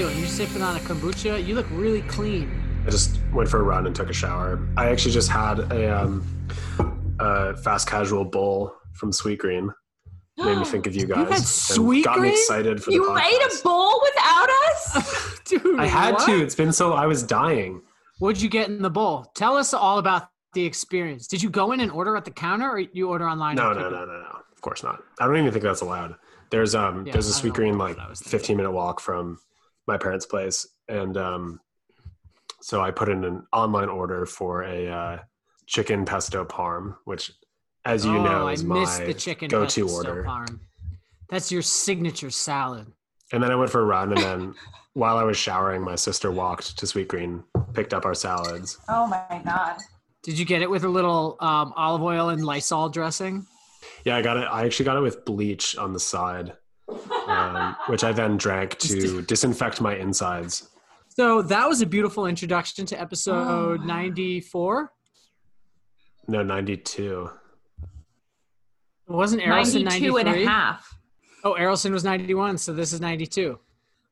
doing? You sipping on a kombucha? You look really clean. I just went for a run and took a shower. I actually just had a, um, a fast casual bowl from Sweetgreen. Made me think of you guys. had and Sweetgreen? Got me excited for the You podcast. made a bowl without us? Dude, I had what? to. It's been so. I was dying. What'd you get in the bowl? Tell us all about the experience. Did you go in and order at the counter, or you order online? No, and no, no, no, no. Of course not. I don't even think that's allowed. There's um Yeah, there's a I Sweetgreen like what I was thinking. 15 minute walk from my parents' place, and um so I put in an online order for a uh, chicken pesto parm, which, as you oh, know, I is missed my the chicken go-to pesto order. parm. That's your signature salad. And then I went for a run, and then while I was showering, my sister walked to Sweetgreen, picked up our salads. Oh my god. Did you get it with a little um, olive oil and Lysol dressing? Yeah, I got it. I actually got it with bleach on the side, um, which I then drank to disinfect my insides. So that was a beautiful introduction to episode Oh. 94. No, 92. It Wasn't Errolson 92 and a half. Oh, Errolson was 91, so this is 92.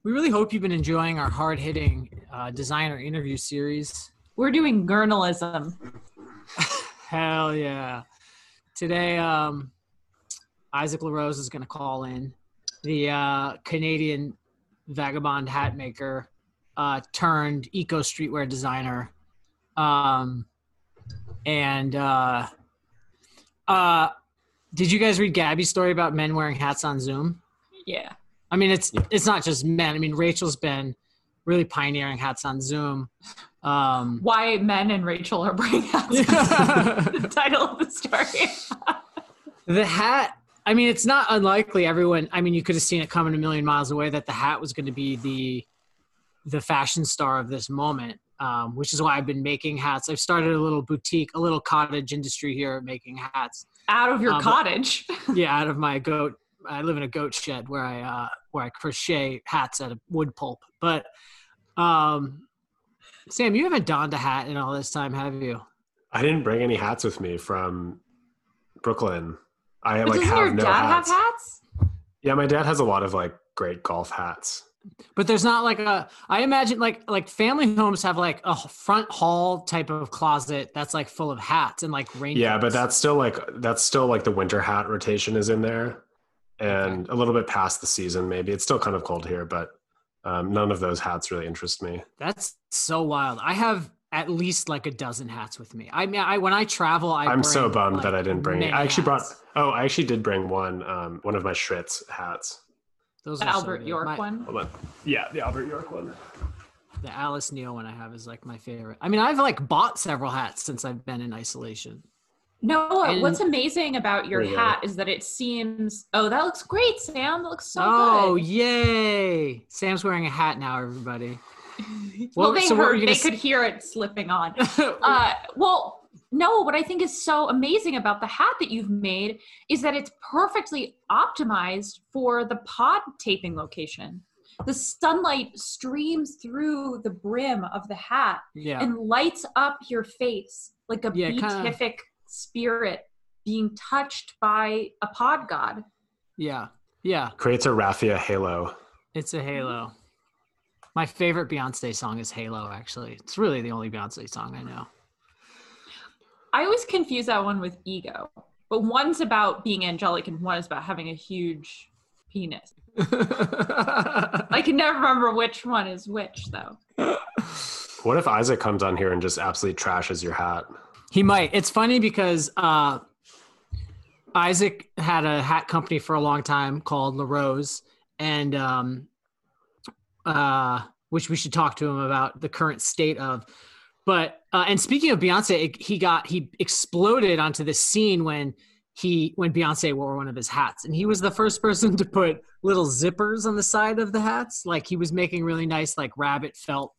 We really hope you've been enjoying our hard hitting uh, designer interview series. We're doing journalism. Hell yeah. Today, um, Isaac LaRose is going to call in the uh, Canadian vagabond hat maker uh, turned eco streetwear designer. Um, and uh, uh, did you guys read Gabby's story about men wearing hats on Zoom? Yeah. I mean, it's it's not just men. I mean, Rachel's been really pioneering hats on Zoom. Um, Why men and Rachel are bringing out the title of the story. the hat. I mean, it's not unlikely. Everyone. I mean, you could have seen it coming a million miles away that the hat was going to be the the fashion star of this moment. Um, which is why I've been making hats. I've started a little boutique, a little cottage industry here making hats. Out of your but- cottage. Yeah, out of my goat. I live in a goat shed where I uh, where I crochet hats out of wood pulp. But um, Sam, you haven't donned a hat in all this time, have you? I didn't bring any hats with me from Brooklyn. I But like doesn't have your no dad hats. have hats? Yeah, my dad has a lot of like great golf hats. But there's not like a. I imagine like like family homes have like a front hall type of closet that's like full of hats and like rain. Yeah, but that's still like that's still like the winter hat rotation is in there, and a little bit past the season. Maybe it's still kind of cold here, but um, none of those hats really interest me. that's so wild. I have at least like a dozen hats with me. I mean, I when I travel, I I'm so bummed like, that I didn't bring it. I actually brought. Oh, I actually did bring one. Um, one of my Schritz hats. those The are so Albert good. York My- one. Hold on. Yeah, the Albert York one. The Alice Neel one I have is like my favorite. I mean, I've like bought several hats since I've been in isolation. No, And- what's amazing about your There go. hat is that it seems. Oh, that looks great, Sam. That looks so oh, good. yay! Sam's wearing a hat now, everybody. well, What- they so heard. They gonna could s- hear it slipping on. Uh, well, no. What I think is so amazing about the hat that you've made is that it's perfectly optimized for the pod taping location. The sunlight streams through the brim of the hat yeah. and lights up your face like a Yeah, kinda- beatific spirit being touched by a pod god. Yeah. Yeah. Creates a raffia halo. It's a Halo. My favorite Beyonce song is Halo, actually. It's really the only Beyonce song I know. I always confuse that one with ego, but one's about being angelic and one is about having a huge penis. I can never remember which one is which, though. What if Isaac comes on here and just absolutely trashes your hat? he might. It's funny because uh, Isaac had a hat company for a long time called La Rose, and um, uh, which we should talk to him about the current state of. But uh, and speaking of Beyonce, it- he got he exploded onto the scene when he when Beyonce wore one of his hats, and he was the first person to put little zippers on the side of the hats. Like he was making really nice like rabbit felt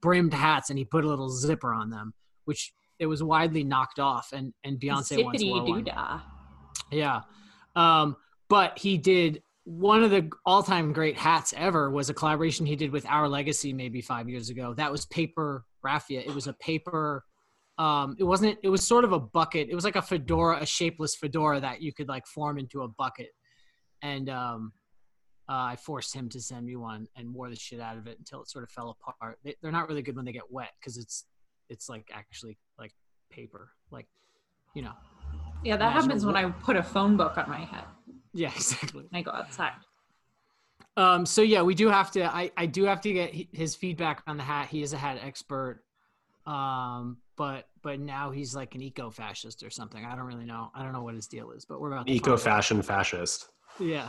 brimmed hats, and he put a little zipper on them, which it was widely knocked off. And and Beyonce once wore Zippity one. Yeah. Um, but he did one of the all-time great hats ever was a collaboration he did with Our Legacy maybe five years ago. That was paper raffia. It was a paper. Um, it wasn't. It was sort of a bucket. It was like a fedora, a shapeless fedora that you could like form into a bucket. And um, Uh, I forced him to send me one and wore the shit out of it until it sort of fell apart. They, they're not really good when they get wet because it's it's like actually like paper, like you know. Yeah, that happens when I put a phone book on my head Yeah, exactly. and I go outside. Um, so yeah, we do have to. I I do have to get his feedback on the hat. He is a hat expert. Um, but but now he's like an eco fascist or something. I don't really know. I don't know what his deal is, but we're about eco fashion fascist. Yeah.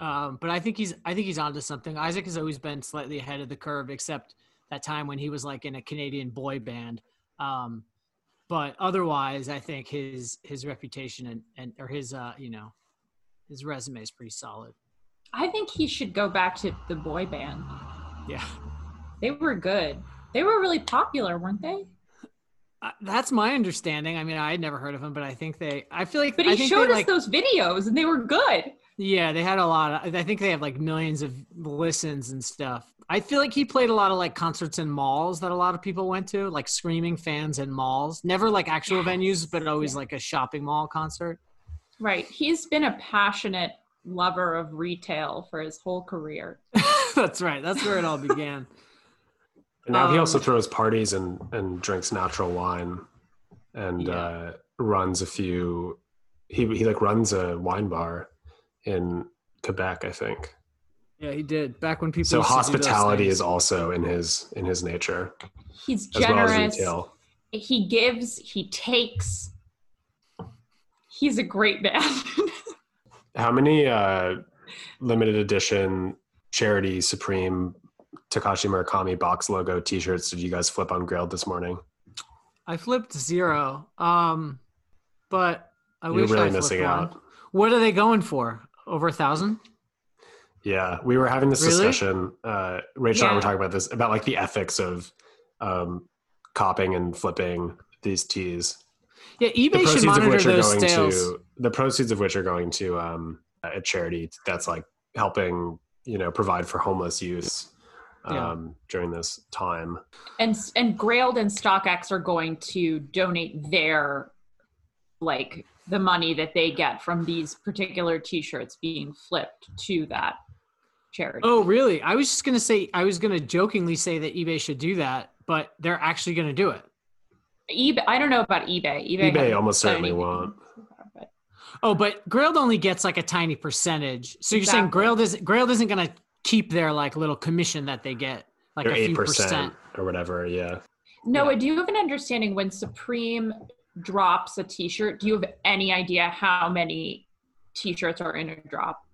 Um, but I think he's I think he's onto something. Isaac has always been slightly ahead of the curve, except that time when he was like in a Canadian boy band. Um, but otherwise, I think his his reputation and, and or his uh you know his resume is pretty solid. I think he should go back to the boy band. Yeah, They were good. They were really popular, weren't they? uh, that's my understanding. I mean, I had never heard of him, but I think they. I feel like But he showed us like, those videos and they were good. Yeah, they had a lot. Of, I think they have like millions of listens and stuff. I feel like he played a lot of like concerts in malls that a lot of people went to, like screaming fans in malls. Never like actual Yes. venues, but always Yeah. like a shopping mall concert. Right. He's been a passionate lover of retail for his whole career. That's right. That's where it all began. And now he Um, also throws parties and, and drinks natural wine and Yeah. uh, runs a few. He, he like runs a wine bar in Quebec, I think. Yeah, he did. Back when people So used to do those hospitality is also in his in his nature He's as well as generous. retail. he gives, he takes. He's a great man. How many uh, limited edition charity Supreme Takashi Murakami box logo T-shirts did you guys flip on Grailed this morning? I flipped zero. Um, but I You're wish really I flipped missing one. out. What are they going for? Over a thousand? Yeah, we were having this Really? discussion. Uh, Rachel and I were talking about this about like the ethics of um, copying and flipping these teas. Yeah, eBay should proceeds of monitor which are those going sales. to the proceeds of which are going to um, a charity that's like helping you know provide for homeless youth um, Yeah. during during this time. and and Grailed and StockX are going to donate their like the money that they get from these particular t-shirts being flipped to that charity. Oh, really? I was just gonna say I was gonna jokingly say that eBay should do that, but they're actually gonna do it. eBay I don't know about eBay. eBay, eBay almost certainly won't. but- Oh, but Grailed only gets like a tiny percentage. So you're saying Exactly. Grailed is Grailed isn't gonna keep their like little commission that they get, like They're a eight few percent percent. or whatever. Yeah. Noah, Yeah. do you have an understanding when Supreme drops a t-shirt? Do you have any idea how many t-shirts are in a drop?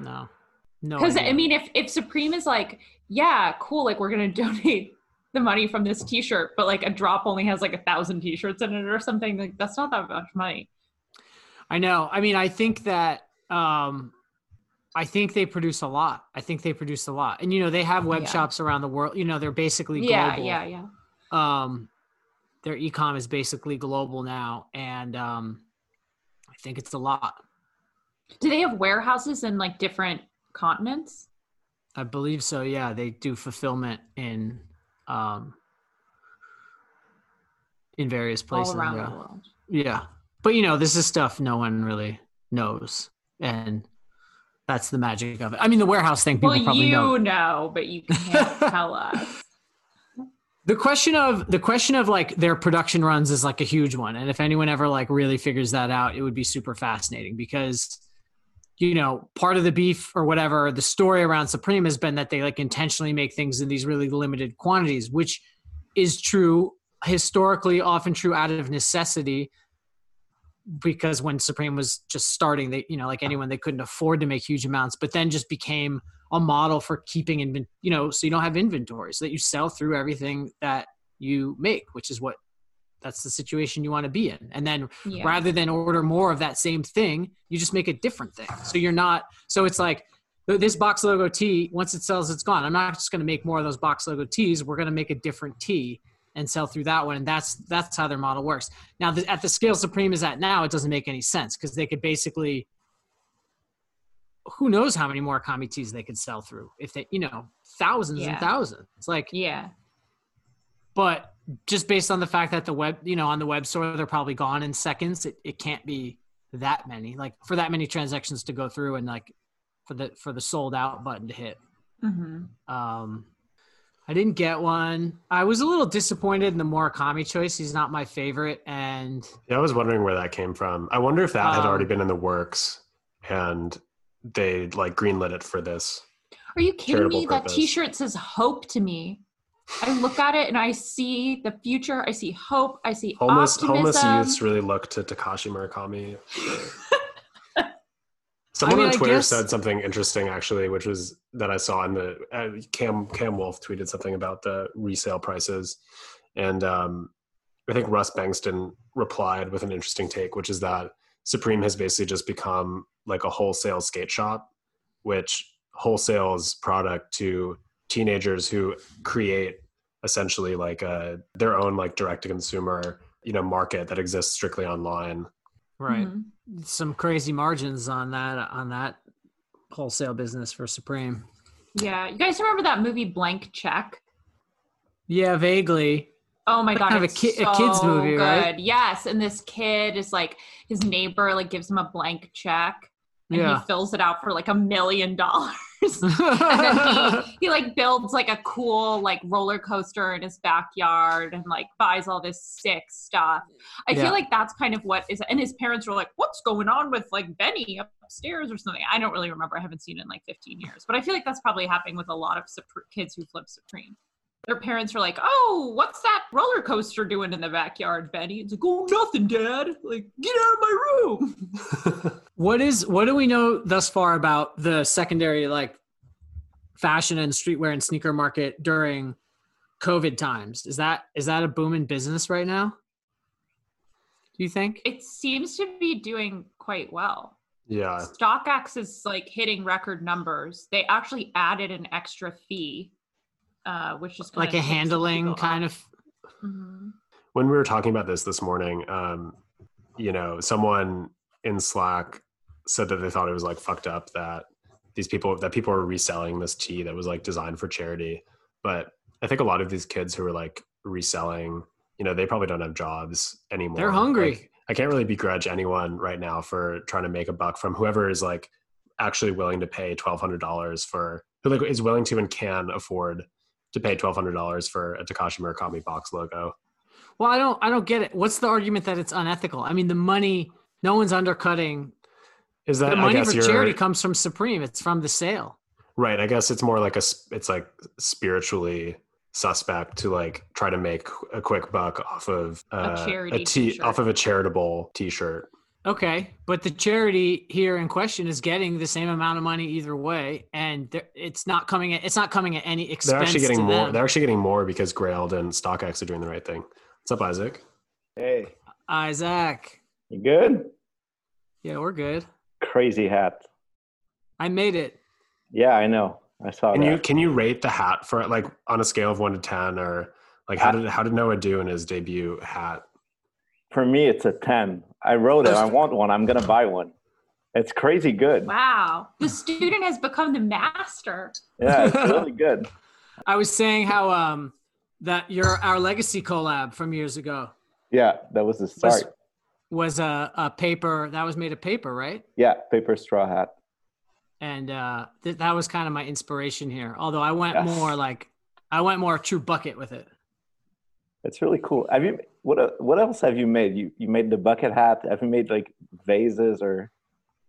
No, no. Because. I mean, if if Supreme is like, yeah, cool, like we're gonna donate the money from this T-shirt, but like a drop only has like a thousand T-shirts in it or something, like that's not that much money. I know. I mean, I think that um I think they produce a lot. I think they produce a lot. And you know, they have web Yeah. shops around the world. You know, they're basically Yeah, yeah, yeah. Um their ecom is basically global now and um I think it's a lot. Do they have warehouses in like different continents? I believe so. Yeah, they do fulfillment in um in various places. all around yeah. the world. Yeah. But you know, this is stuff no one really knows. And that's the magic of it. I mean the warehouse thing people Well, probably you know. know. but you can't tell us. The question of the question of like their production runs is like a huge one. And if anyone ever like really figures that out, it would be super fascinating because you know, part of the beef or whatever, the story around Supreme has been that they like intentionally make things in these really limited quantities, which is true historically, often true out of necessity. Because when Supreme was just starting, they, you know, like anyone, they couldn't afford to make huge amounts, but then just became a model for keeping in, you know, so you don't have inventory, so that you sell through everything that you make, which is what that's the situation you want to be in. And then Yeah. rather than order more of that same thing, you just make a different thing. So you're not, so it's like this box logo tee, once it sells, it's gone. I'm not just going to make more of those box logo tees. We're going to make a different tee and sell through that one. And that's, that's how their model works. Now the, at the scale Supreme is at now, it doesn't make any sense because they could basically, who knows how many more Kami tees they could sell through if they, you know, thousands Yeah. and thousands. It's like, yeah. but just based on the fact that the web you know on the web store they're probably gone in seconds it, it can't be that many like for that many transactions to go through and like for the for the sold out button to hit. Mm-hmm. Um, I didn't get one. I was a little disappointed in the Murakami choice. He's not my favorite, and Yeah, I was wondering where that came from. I wonder if that had Um, already been in the works and they like greenlit it for this. Are you kidding me? That. T-shirt says hope to me. I look at it and I see the future. I see hope. I see Homeless optimism. homeless youths really look to Takashi Murakami. Someone mean, on Twitter guess- said something interesting actually, which was that I saw in the uh, Cam Cam Wolf tweeted something about the resale prices, and um, I think Russ Bengtson replied with an interesting take, which is that Supreme has basically just become like a wholesale skate shop, which wholesales product to teenagers who create essentially like a their own like direct to consumer you know market that exists strictly online. right, Mhm. some crazy margins on that on that wholesale business for Supreme. Yeah, you guys remember that movie Blank Check? Yeah, vaguely. Oh my god, Kind of a ki- a kid's movie, good. right? Yes, and this kid is like his neighbor like gives him a blank check and Yeah. he fills it out for like a million dollars. and then he, he like builds like a cool like roller coaster in his backyard and like buys all this sick stuff. I Yeah. feel like that's kind of what is and his parents were like, What's going on with like Benny upstairs or something? I don't really remember. I haven't seen it in like 15 years. But I feel like that's probably happening with a lot of Supre- kids who flip Supreme. Their parents are like, Oh, what's that roller coaster doing in the backyard, Benny? It's like, Oh, nothing, Dad. Like, get out of my room. What is what do we know thus far about the secondary like fashion and streetwear and sneaker market during COVID times? Is that is that a booming business right now? Do you think? It seems to be doing quite well. yeah. StockX is like hitting record numbers. They actually added an extra fee, uh, which is Like a handling kind of hmm when we were talking about this this morning, um, you know, someone in Slack said that they thought it was like fucked up that these people that people were reselling this tea that was like designed for charity. But I think a lot of these kids who are like reselling, you know, they probably don't have jobs anymore. They're hungry. Like, I can't really begrudge anyone right now for trying to make a buck from whoever is like actually willing to pay twelve hundred dollars for who like is willing to and can afford to pay twelve hundred dollars for a Takashi Murakami box logo. Well, I don't I don't get it. What's the argument that it's unethical? I mean, the money no one's undercutting. Is that The I money guess for you're charity comes from Supreme. It's from the sale. right? I guess it's more like a it's like spiritually suspect to like try to make a quick buck off of uh, charity t- off of a charitable T-shirt. Okay, but the charity here in question is getting the same amount of money either way, and it's not coming at it's not coming at any expense. They're actually getting to more. them. They're actually getting more because Grailed and StockX are doing the right thing. What's up, Isaac? Hey, Isaac, you good? yeah, we're good. Crazy hat. I made it. Yeah, I know. I saw Can that. you can you rate the hat for like on a scale of one to ten, or like how did how did Noah do in his debut hat? For me, it's a 10. I wrote it. I want one. I'm going to buy one. It's crazy good. Wow, the student has become the master. Yeah, it's really good. I was saying how um that your our legacy collab from years ago Yeah, that was the start. was a, a paper that was made of paper, right? Yeah, paper straw hat. And uh, th- that was kind of my inspiration here. Although I went Yes. more like I went more true bucket with it. It's really cool. Have you what uh, what else have you made? You you made the bucket hat. Have you made like vases or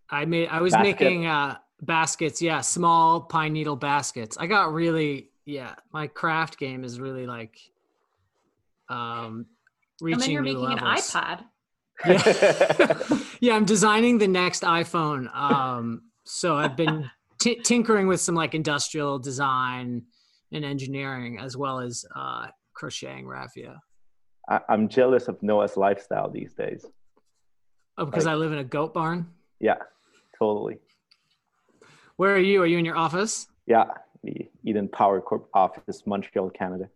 I made I was Basket. making uh baskets, yeah, small pine needle baskets. I got really yeah, my craft game is really like um reaching and then you're new making levels. an iPad. Yeah. yeah, I'm designing the next iPhone. Um so I've been t- tinkering with some like industrial design and engineering as well as uh crocheting raffia. I, I'm jealous of Noah's lifestyle these days. Oh, because Like- I live in a goat barn. Yeah, totally. Where are you? Are you in your office? Yeah, the Eden Power Corp office, Montreal, Canada.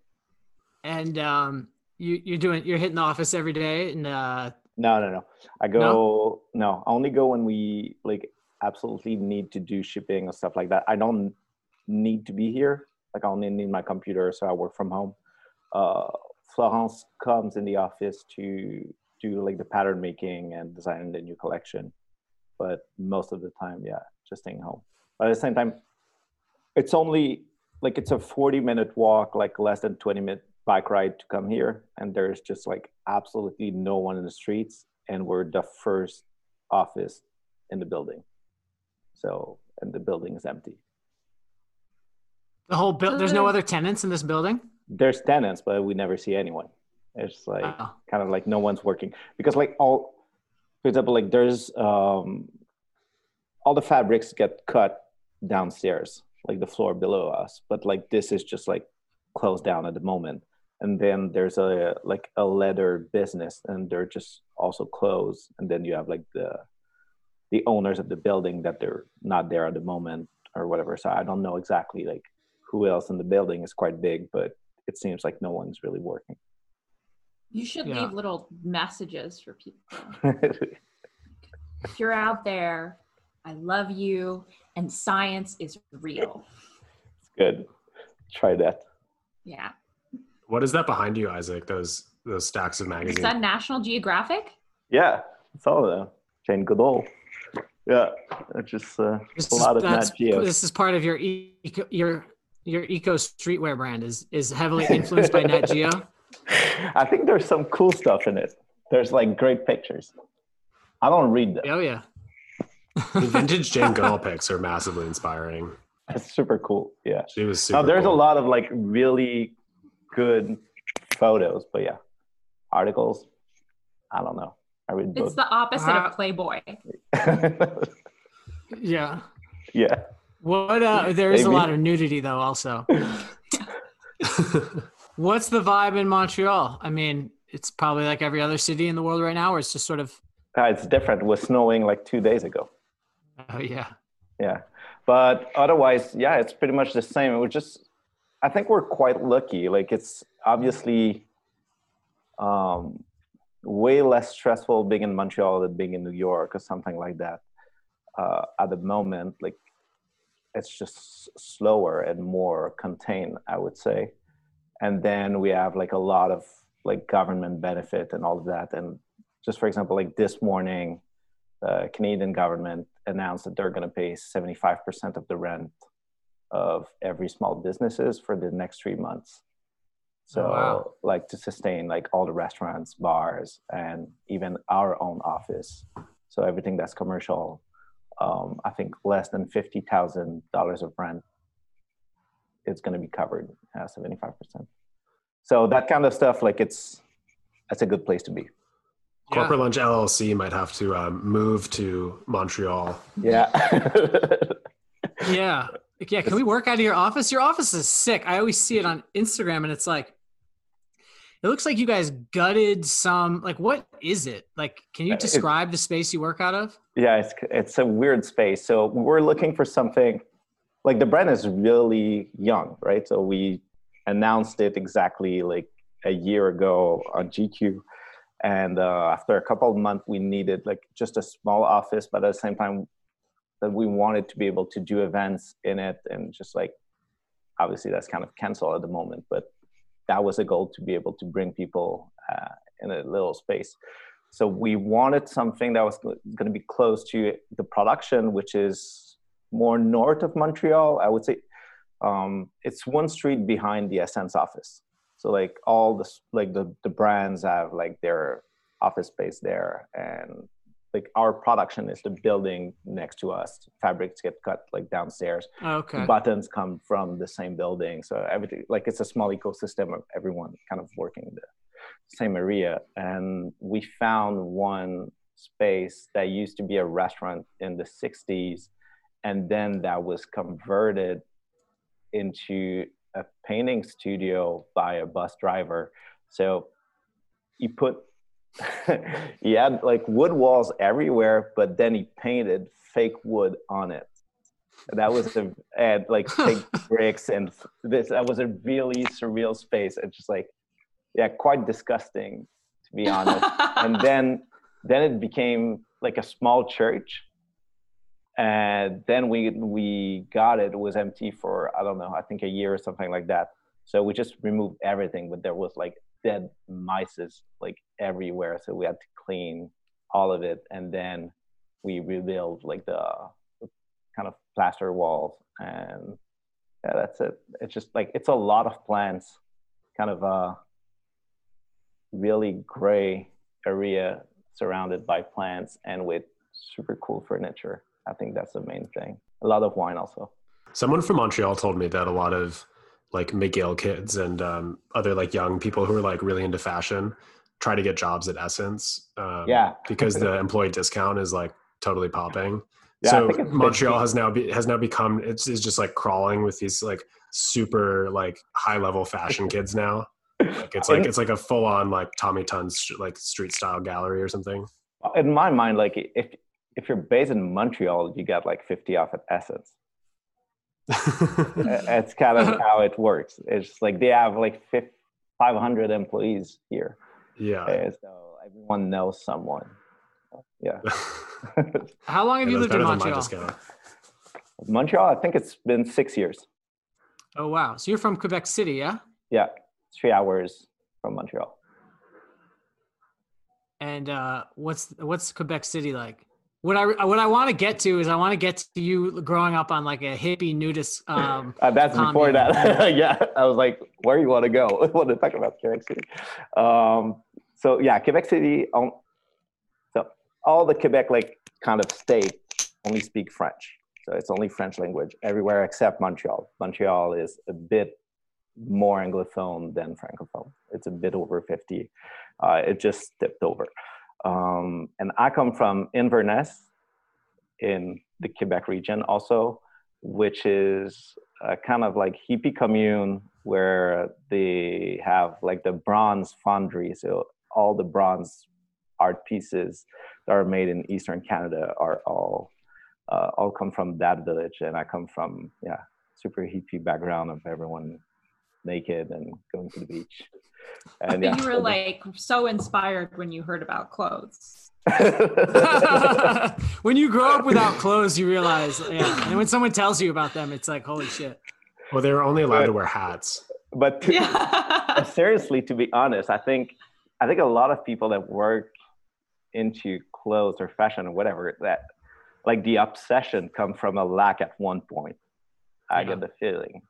And um you you're doing you're hitting the office every day and uh No, no, no. I go no? I only go when we like absolutely need to do shipping and stuff like that. I don't need to be here. Like I only need my computer, so I work from home. Uh, Florence comes in the office to do like the pattern making and designing the new collection, but most of the time, yeah, just staying home. But at the same time, it's only like it's a 40 minute walk, like less than 20 minute bike ride to come here. And there's just like absolutely no one in the streets. And we're the first office in the building. So, and the building is empty. The whole build. There's no mm-hmm. other tenants in this building. There's tenants, but we never see anyone. It's like kind of like no one's working because like all, for example, like there's um, all the fabrics get cut downstairs, like the floor below us, but like this is just like closed down at the moment. And then there's a like a leather business, and they're just also closed. And then you have like the the owners of the building that they're not there at the moment or whatever. So I don't know exactly like who else in the building is quite big, but it seems like no one's really working. You should Yeah. leave little messages for people. If you're out there, I love you, and science is real. It's good. Try that. Yeah. What is that behind you, Isaac? Those those stacks of magazines. Is that National Geographic? Yeah, it's all of them. Jane Goodall. Yeah, it's just uh, This a lot of that's- Nat Geo. this is part of your eco, your your eco streetwear brand is is heavily influenced by Nat Geo. I think there's some cool stuff in it. There's like great pictures. I don't read them. Oh yeah. the vintage Jane Goodall pics are massively inspiring. It's super cool. Yeah. She was super. Now there's cool. a lot of like really good photos, but yeah, articles. I don't know. I read It's both. the opposite Uh, of Playboy. Yeah. yeah. What uh there is a lot of nudity though also. What's the vibe in Montreal? I mean, it's probably like every other city in the world right now, where it's just sort of Uh, it's different. It was snowing like two days ago. oh yeah. Yeah. But otherwise, yeah, it's pretty much the same. It was just, I think we're quite lucky. Like it's obviously um, way less stressful being in Montreal than being in New York or something like that. Uh, at the moment, like it's just slower and more contained, I would say. And then we have like a lot of like government benefit and all of that. And just for example, like this morning, the Canadian government announced that they're going to pay 75% of the rent of every small businesses for the next three months. Oh, so, Oh, wow. like to sustain like all the restaurants, bars, and even our own office. So everything that's commercial, um, I think less than fifty thousand dollars of rent is going to be covered at seventy five percent. So that kind of stuff, like it's, that's a good place to be. Corporate Lunch LLC might have to um, move to Montreal. Yeah. Yeah. Yeah. Can we work out of your office? Your office is sick. I always see it on Instagram and it's like it looks like you guys gutted some like what is it? Like can you Uh, it- describe the space you work out of? yeah it's it's a weird space so we're looking for something like the brand is really young right so we announced it exactly like a year ago on gq and uh, after a couple of months we needed like just a small office but at the same time that we wanted to be able to do events in it and just like obviously that's kind of canceled at the moment but that was a goal to be able to bring people uh, in a little space so we wanted something that was going to be close to the production, which is more north of Montreal. I would say um, it's one street behind the SSENSE office. So like all the like the the brands have like their office space there, and like our production is the building next to us. Fabrics get cut like downstairs. Oh, okay. Buttons come from the same building, so everything like it's a small ecosystem of everyone kind of working in the same area. And we found one space that used to be a restaurant in the 60s, and then that was converted into a painting studio by a bus driver. So he put he had like wood walls everywhere, but then he painted fake wood on it. That was a and like fake bricks and this that was a really surreal space. It's just like yeah, quite disgusting to be honest. and then then it became like a small church. And then we we got it. It was empty for I don't know, I think a year or something like that. So we just removed everything, but there was like dead mice like everywhere. So we had to clean all of it, and then we rebuilt like the kind of plaster walls, and yeah, that's it. It's just like it's a lot of plants, kind of a really gray area surrounded by plants and with super cool furniture. I think that's the main thing. A lot of wine also. Someone from Montreal told me that a lot of like McGill kids and um, other like young people who are like really into fashion try to get jobs at SSENSE. Um, yeah, because the employee discount is like totally popping. Yeah, so Montreal has now be, has now become it's, it's just like crawling with these like super like high level fashion kids now. Like it's like it's like a full on like Tommy Ton's like street style gallery or something. In my mind, like if if you're based in Montreal, you get like 50 off at SSENSE. It's kind of how it works. It's like they have like 500 employees here. Yeah. so everyone knows someone. Yeah. How long have yeah, you lived in Montreal? Montreal, I think it's been six years. Oh wow! So you're from Quebec City, yeah? Yeah, three hours from Montreal. And uh, what's what's Quebec City like? What I what I want to get to is I want to get to you growing up on like a hippie nudist. Um, uh, that's commune. before that. yeah, I was like, where do you want to go? Want to talk about Quebec City. Um, so yeah, Quebec City. Um, so all the Quebec like kind of state only speak French. So it's only French language everywhere except Montreal. Montreal is a bit more anglophone than francophone. It's a bit over 50. Uh, it just tipped over. Um, and I come from Inverness in the Quebec region also, which is a kind of like hippie commune where they have like the bronze foundry. So all the bronze art pieces that are made in Eastern Canada are all uh, all come from that village. And I come from, yeah, super hippie background of everyone naked and going to the beach. And yeah, you were like so inspired when you heard about clothes. when you grow up without clothes, you realize, yeah. And when someone tells you about them, it's like, holy shit. Well, they were only allowed but, to wear hats. But to, yeah. seriously, to be honest, I think I think a lot of people that work into clothes or fashion or whatever that like the obsession come from a lack at one point. I yeah. get the feeling.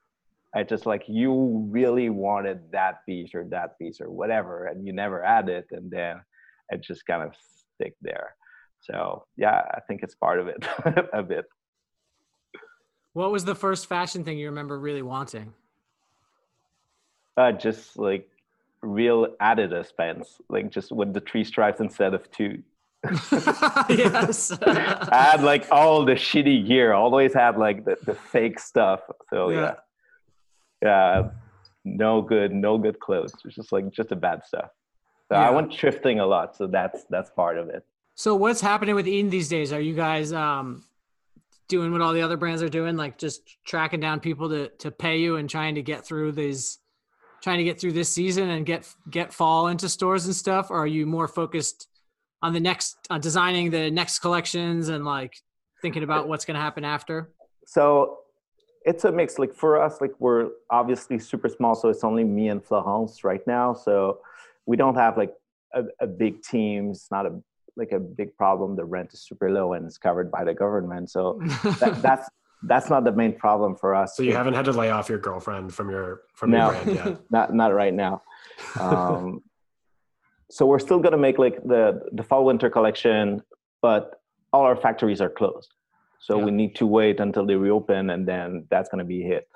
I just like you really wanted that piece or that piece or whatever, and you never had it, and then it just kind of stick there. So yeah, I think it's part of it a bit. What was the first fashion thing you remember really wanting? Uh, just like real Adidas pants, like just with the three stripes instead of two. yes. I had like all the shitty gear. Always had like the, the fake stuff. So yeah. yeah yeah, no good, no good clothes. It's just like just a bad stuff. So yeah. I went thrifting a lot, so that's that's part of it. So what's happening with Eden these days? Are you guys um, doing what all the other brands are doing, like just tracking down people to to pay you and trying to get through these, trying to get through this season and get get fall into stores and stuff? Or are you more focused on the next on designing the next collections and like thinking about uh, what's going to happen after? So it's a mix. Like for us, like we're obviously super small, so it's only me and Florence right now. So we don't have like a, a big team. It's not a like a big problem. The rent is super low and it's covered by the government. So that, that's that's not the main problem for us. So you haven't had to lay off your girlfriend from your from no, your brand yet. not not right now. Um, so we're still gonna make like the the fall winter collection, but all our factories are closed. So yeah. we need to wait until they reopen, and then that's going to be hit.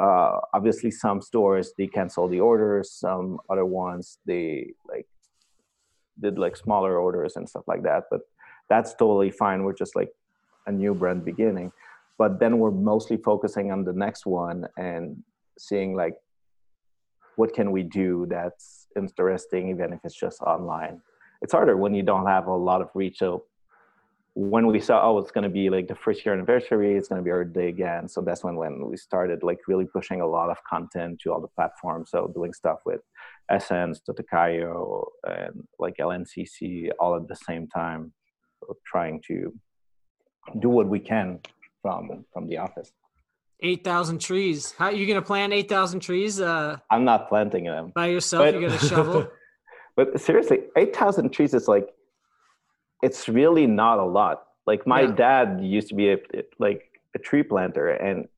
Uh, obviously, some stores they cancel the orders. Some other ones they like did like smaller orders and stuff like that. But that's totally fine. We're just like a new brand beginning. But then we're mostly focusing on the next one and seeing like what can we do that's interesting, even if it's just online. It's harder when you don't have a lot of reach. So when we saw oh it's going to be like the first year anniversary it's going to be our day again so that's when when we started like really pushing a lot of content to all the platforms so doing stuff with SSENSE Totokaelo and like lncc all at the same time trying to do what we can from from the office 8,000 trees. How are you going to plant 8,000 trees? Uh, I'm not planting them. By yourself? But, you got a shovel? but seriously, 8,000 trees is like it's really not a lot. Like my yeah. dad used to be a, like a tree planter and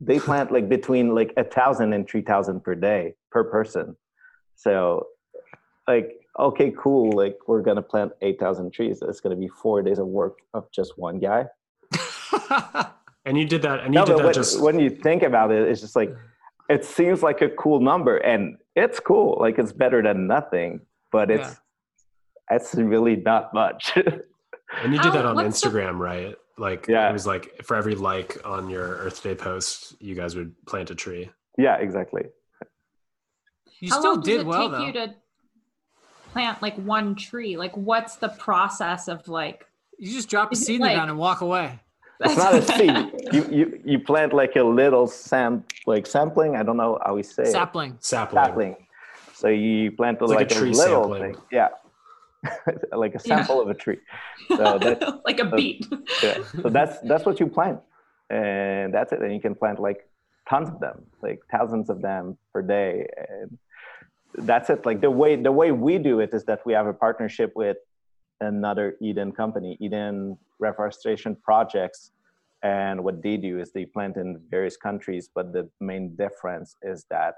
they plant like between like a thousand and three thousand per day per person. So like okay, cool, like we're gonna plant eight thousand trees. It's gonna be four days of work of just one guy. and you did that and you no, did that when, just when you think about it, it's just like it seems like a cool number and it's cool. Like it's better than nothing, but it's yeah. It's really not much. and you did oh, that on Instagram, the- right? Like yeah. it was like for every like on your Earth Day post, you guys would plant a tree. Yeah, exactly. You How still did well though. You to plant like one tree? Like, what's the process of like? You just drop a seed like, down and walk away. It's not a seed. You you you plant like a little sam like sampling. I don't know how we say sapling. It. Sapling. Sapling. So you plant like, like, a, a little sampling. thing. Yeah. like a sample yeah. of a tree. So that's like a beet. yeah. So that's that's what you plant, and that's it. And you can plant like tons of them, like thousands of them per day, and that's it. Like the way the way we do it is that we have a partnership with another Eden company, Eden Reforestation Projects, and what they do is they plant in various countries, but the main difference is that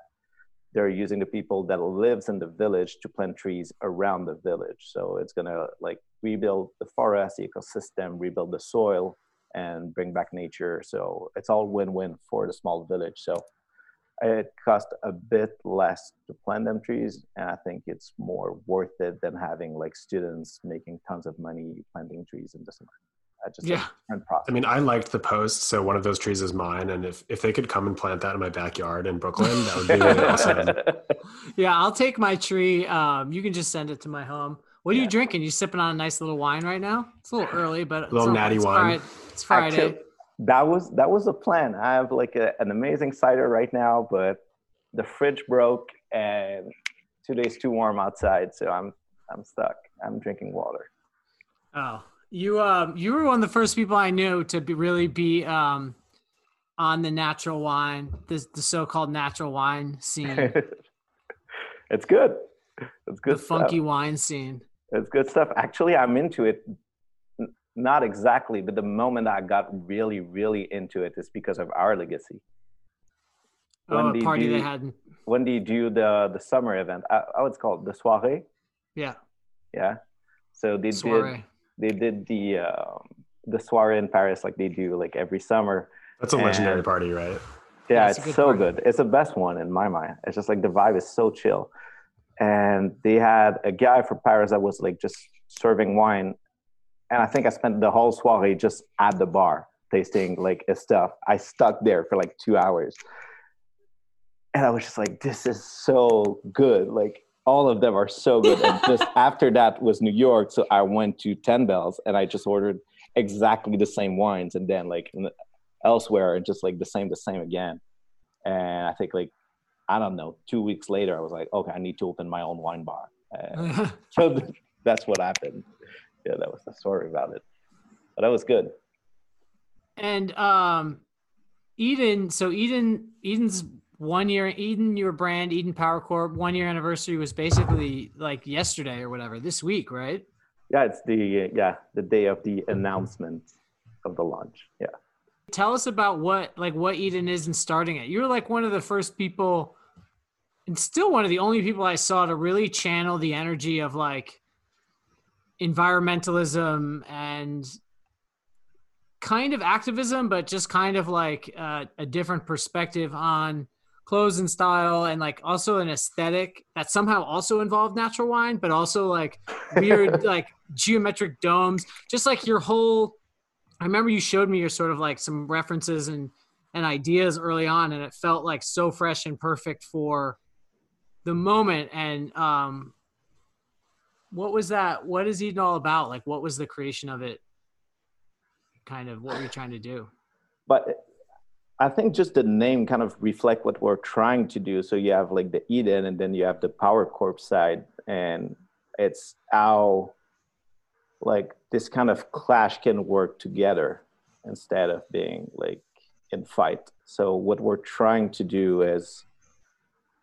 they're using the people that lives in the village to plant trees around the village. So it's gonna like rebuild the forest, the ecosystem, rebuild the soil, and bring back nature. So it's all win-win for the small village. So it costs a bit less to plant them trees, and I think it's more worth it than having like students making tons of money planting trees in the summer just yeah. I mean, I liked the post, so one of those trees is mine, and if if they could come and plant that in my backyard in Brooklyn, that would be really awesome. Yeah, I'll take my tree. Um, you can just send it to my home. What are yeah. you drinking? You sipping on a nice little wine right now? It's a little early, but a little natty it's wine. Friday. It's Friday. Actually, that was that was the plan. I have like a, an amazing cider right now, but the fridge broke and today's too warm outside, so I'm I'm stuck. I'm drinking water. Oh, you um you were one of the first people I knew to be really be um on the natural wine, the the so-called natural wine scene. it's good. It's good. The funky wine scene. It's good stuff. Actually, I'm into it. Not exactly, but the moment I got really, really into it is because of our legacy. When oh, a party do, they had. When do you do the the summer event? Uh, oh, it's called the soirée. Yeah. Yeah. So they soirée. did they did the um, the soiree in Paris like they do like every summer. That's a and, legendary party, right? Yeah, it's so party. good. It's the best one in my mind. It's just like the vibe is so chill. And they had a guy from Paris that was like just serving wine. And I think I spent the whole soiree just at the bar tasting like his stuff. I stuck there for like two hours. And I was just like, this is so good. Like all of them are so good. And just after that was New York, so I went to Ten Bells and I just ordered exactly the same wines, and then like elsewhere, and just like the same, the same again. And I think like I don't know, two weeks later, I was like, okay, I need to open my own wine bar. so that's what happened. Yeah, that was the story about it. But that was good. And um, Eden, so Eden, Eden's one year eden your brand eden power corp one year anniversary was basically like yesterday or whatever this week right? Yeah it's the yeah the day of the announcement of the launch yeah. Tell us about what like what eden is and starting it. You were like one of the first people and still one of the only people i saw to really channel the energy of like environmentalism and kind of activism but just kind of like uh, a different perspective on clothes and style and like also an aesthetic that somehow also involved natural wine but also like weird like geometric domes. Just like your whole i remember you showed me your sort of like some references and and ideas early on and it felt like so fresh and perfect for the moment. And um what was that what is eden all about? Like what was the creation of it? Kind of what were you trying to do? But I think just the name kind of reflect what we're trying to do. So you have like the Eden, and then you have the Power Corp side, and it's how like this kind of clash can work together instead of being like in fight. So what we're trying to do is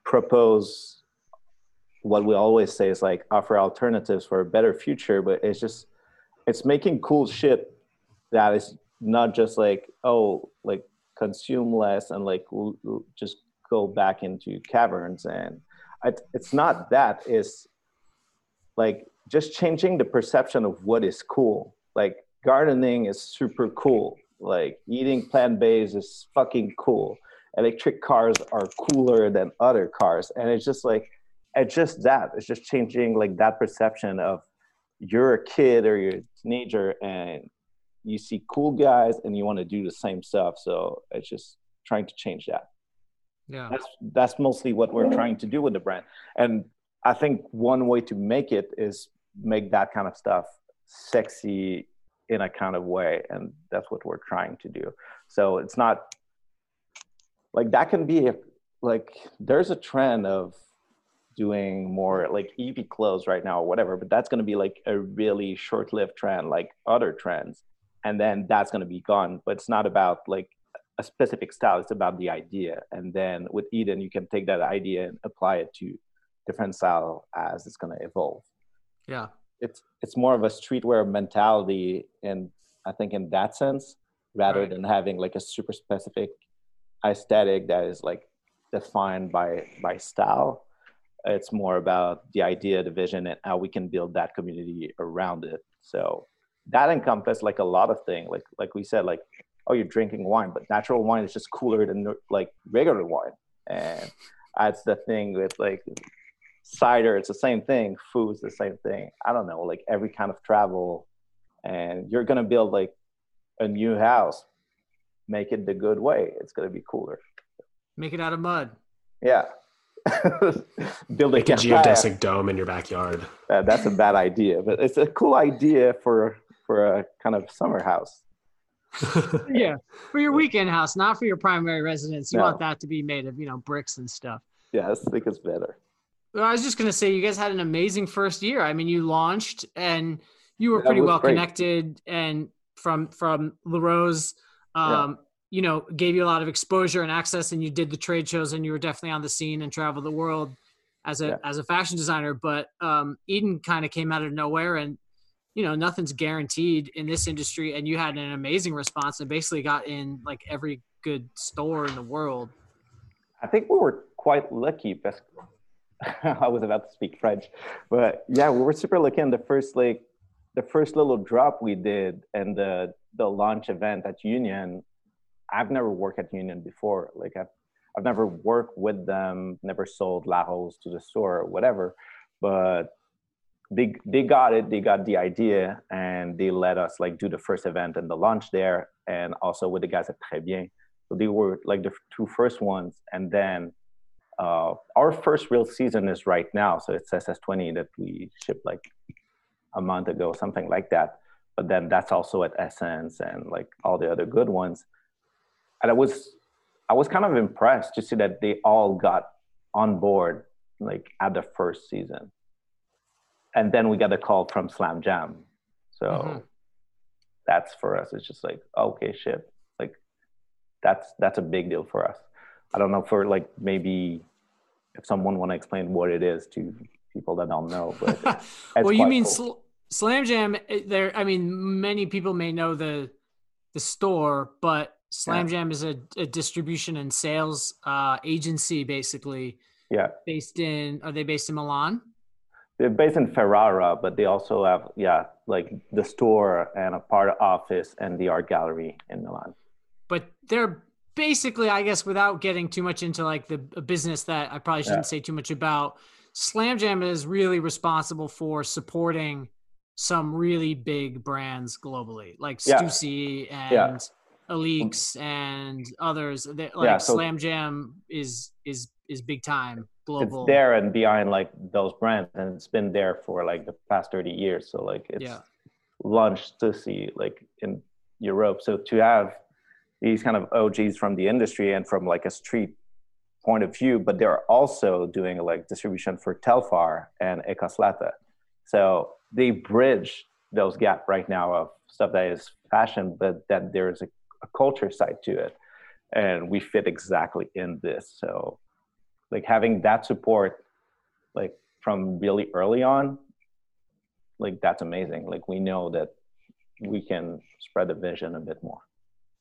propose what we always say is like offer alternatives for a better future, but it's just it's making cool shit that is not just like oh like consume less and like we'll, we'll just go back into caverns. And it's not that is like just changing the perception of what is cool. Like gardening is super cool. Like eating plant-based is fucking cool. Electric cars are cooler than other cars. And it's just like it's just that. It's just changing like that perception of you're a kid or you're a teenager and you see cool guys and you want to do the same stuff. So it's just trying to change that. Yeah. That's that's mostly what we're trying to do with the brand. And i think one way to make it is make that kind of stuff sexy in a kind of way. And that's what we're trying to do. So it's not like that can be like there's a trend of doing more like ev clothes right now or whatever but that's going to be like a really short-lived trend like other trends and then that's going to be gone. But it's not about like a specific style it's about the idea. And then with eden you can take that idea and apply it to different style as it's going to evolve. Yeah. It's it's more of a streetwear mentality and i think in that sense rather right. than having like a super specific aesthetic that is like defined by by style. It's more about the idea the vision and how we can build that community around it. So that encompasses like a lot of things like like we said like oh you're drinking wine but natural wine is just cooler than like regular wine. And that's the thing with like cider it's the same thing food's the same thing. I don't know like every kind of travel and you're gonna build like a new house make it the good way it's gonna be cooler. Make it out of mud. Yeah. Build a, a geodesic dome in your backyard. Uh, that's a bad idea but it's a cool idea for for a kind of summer house yeah for your weekend house not for your primary residence you no. want that to be made of you know bricks and stuff yeah i think it's better well, I was just going to say, you guys had an amazing first year. I mean, you launched and you were pretty well great. connected, and from from LaRose, um, yeah. you know, gave you a lot of exposure and access, and you did the trade shows, and you were definitely on the scene and traveled the world as a yeah. as a fashion designer. But um, Eden kind of came out of nowhere, and you know, nothing's guaranteed in this industry, and you had an amazing response and basically got in like every good store in the world. I think we were quite lucky I was about to speak French, but yeah, we were super lucky in the first like the first little drop we did and the the launch event at Union. I've never worked at Union before. Like I've I've never worked with them, never sold La Rose to the store or whatever, but they they got it, they got the idea, and they let us like do the first event and the launch there, and also with the guys at Très Bien. So they were like the two first ones, and then uh, our first real season is right now. So it's SS20 that we shipped like a month ago, something like that. But then that's also at SSENSE and like all the other good ones. And I was, I was kind of impressed to see that they all got on board like at the first season. And then we got a call from Slam Jam. So mm-hmm. that's for us. It's just like, okay, shit. Like that's, that's a big deal for us. I don't know for like maybe if someone want to explain what it is to people that don't know. But well, you mean cool. Sl- Slam Jam? Eh, there, I mean, many people may know the the store, but Slam yeah. Jam is a, a, distribution and sales uh, agency, basically. Yeah. Based in, are they based in Milan? They're based in Ferrara, but they also have, yeah, like the store and a part of office and the art gallery in Milan. But they're basically, I guess, without getting too much into like the business that I probably shouldn't yeah. say too much about, Slam Jam is really responsible for supporting some really big brands globally, like yeah. Stussy and yeah. Alyx and others. That, like yeah, so Slam Jam is is is big time global. It's there and behind like those brands, and it's been there for like the past thirty years. So like it's yeah. launched see like in Europe. So to have these kind of OGs from the industry and from like a street point of view, but they're also doing like distribution for Telfar and Eckhaus Latta. So they bridge those gap right now of stuff that is fashion, but that there's a, a culture side to it. And we fit exactly in this. So like having that support like from really early on, like that's amazing. Like we know that we can spread the vision a bit more.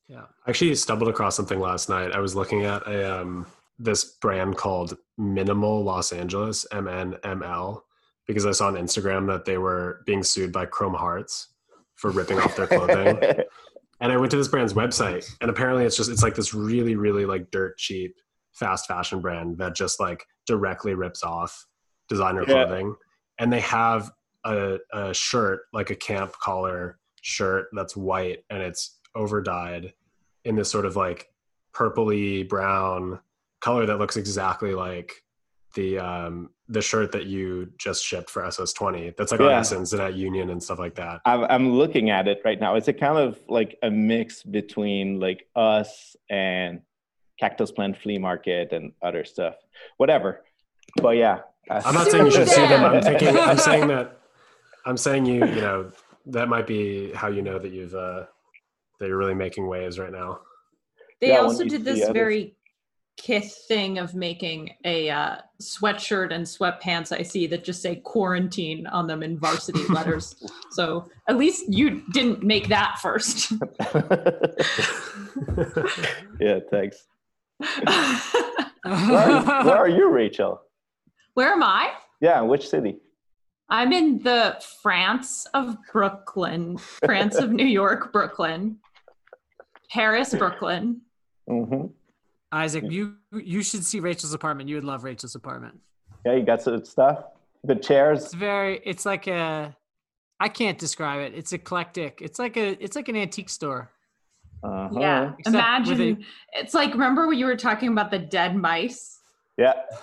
Yeah. I actually stumbled across something last night. I was looking at a um this brand called Minimal Los Angeles, M N M L, because I saw on Instagram that they were being sued by Chrome Hearts for ripping off their clothing. and I went to this brand's website and apparently it's just it's like this really really like dirt cheap fast fashion brand that just like directly rips off designer yeah. clothing and they have a, a shirt like a camp collar shirt that's white and it's over dyed in this sort of like purpley brown color that looks exactly like the um the shirt that you just shipped for SS20. That's like yeah. on SSENSE and at Union and stuff like that. I'm, I'm looking at it right now. It's a kind of like a mix between like us and Cactus Plant Flea Market and other stuff. Whatever. But yeah. I'm not saying you should sue them. I'm thinking. I'm saying that. I'm saying you. You know that might be how you know that you've uh, that you're really making waves right now. They yeah, also did this very kith thing of making a uh, sweatshirt and sweatpants I see that just say quarantine on them in varsity letters. So at least you didn't make that first. yeah, thanks. Where, are, where are you, Rachel? Where am I? Yeah, which city? I'm in the France of Brooklyn, France of New York, Brooklyn, Paris, Brooklyn. Mm-hmm. Isaac, you you should see Rachel's apartment. You would love Rachel's apartment. Yeah, you got some stuff. The chairs. It's very. It's like a. I can't describe it. It's eclectic. It's like a. It's like an antique store. Uh-huh. Yeah. Except Imagine. A, it's like remember when you were talking about the dead mice. Yeah.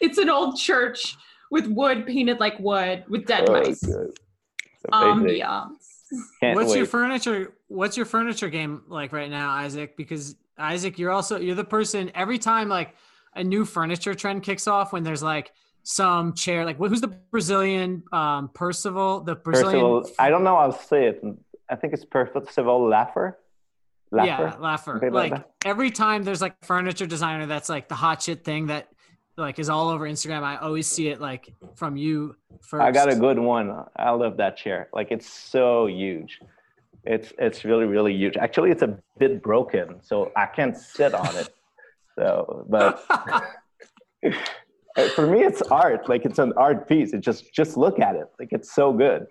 it's an old church with wood painted like wood with dead oh, mice. Ambiance. Can't what's wait. your furniture? What's your furniture game like right now, Isaac? Because Isaac, you're also you're the person every time like a new furniture trend kicks off when there's like some chair like who's the Brazilian um Percival the Brazilian Percival, I don't know I'll say it I think it's Percival Lafer Lafer yeah Lafer like, like every time there's like furniture designer that's like the hot shit thing that like is all over Instagram. I always see it like from you first. I got a good one. I love that chair. Like it's so huge. It's it's really really huge. Actually, it's a bit broken, so I can't sit on it. So, but for me, it's art. Like it's an art piece. It just just look at it. Like it's so good.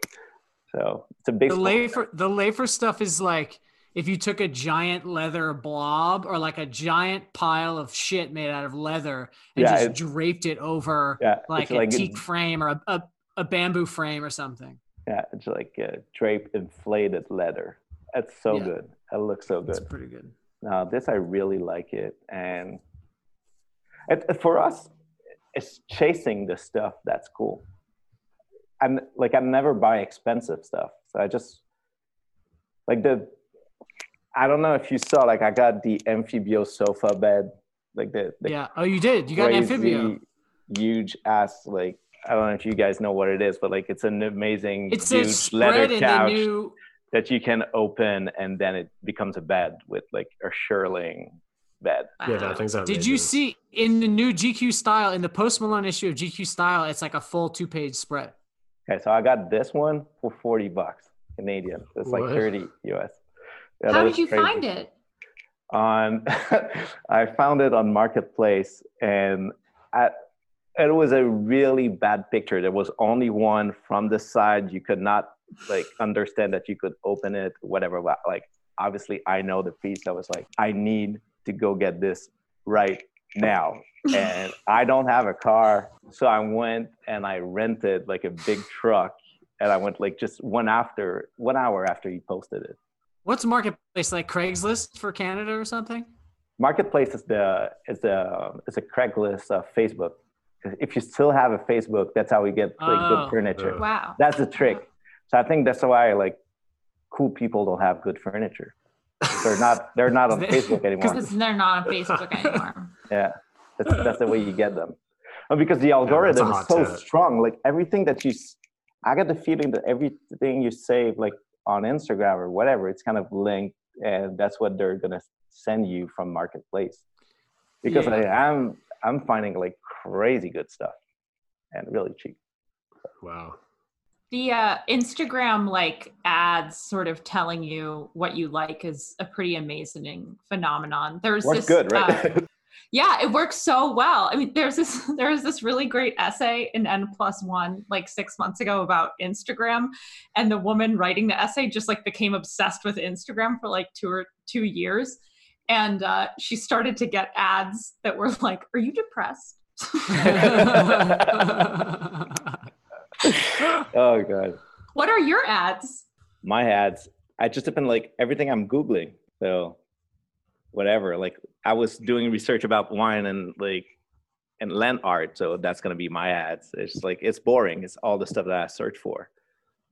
So it's a big. The lay for the Lafer stuff is like if you took a giant leather blob or like a giant pile of shit made out of leather and yeah, just draped it over yeah, like a like teak frame or a, a, a, bamboo frame or something. Yeah, it's like uh, a drape inflated leather. That's so yeah. good. That looks so good. It's pretty good. Now this I really like it, and it, for us, it's chasing the stuff that's cool. I'm like I never buy expensive stuff, so I just like the I don't know if you saw, like, I got the Anfibio sofa bed, like the, the yeah. Oh, you did. You got an Anfibio. Huge ass, like I don't know if you guys know what it is, but like it's an amazing it's huge leather couch new... that you can open and then it becomes a bed with like a shearling bed. Yeah, that thing's amazing. Did you see in the new GQ style in the Post Malone issue of GQ style? It's like a full two page spread. Okay, so I got this one for forty bucks Canadian. It's like thirty US. Yeah, How did you crazy. find it? On, I found it on Marketplace, and at, it was a really bad picture. There was only one from the side. You could not like understand that you could open it, whatever. But Like obviously, I know the piece. I was like, I need to go get this right now and I don't have a car. So I went and I rented like a big truck and I went like just one after one hour after he posted it. What's marketplace like Craigslist for Canada or something? Marketplace is the is the is a Craigslist of Facebook. If you still have a Facebook, that's how we get like oh, good furniture. Wow, that's the trick. So I think that's why like cool people don't have good furniture. They're not they're not on Facebook anymore. Because they're not on Facebook anymore. yeah, that's that's the way you get them. Because the algorithm yeah, is so tip. strong. Like everything that you, I get the feeling that everything you save, like on Instagram or whatever, it's kind of linked, and that's what they're gonna send you from marketplace. Because yeah. I am I'm finding like crazy good stuff and really cheap. Wow. the uh, Instagram like ads sort of telling you what you like is a pretty amazing phenomenon. There's Works this good, right? uh, yeah, it works so well. I mean, there's this there's this really great essay in N plus one like six months ago about Instagram, and the woman writing the essay just like became obsessed with Instagram for like two or two years, and uh, she started to get ads that were like, "Are you depressed?" oh god. what are your ads? My ads. I just depend like everything I'm googling. So whatever. Like I was doing research about wine and like and land art, so that's gonna be my ads. It's like it's boring. It's all the stuff that I search for,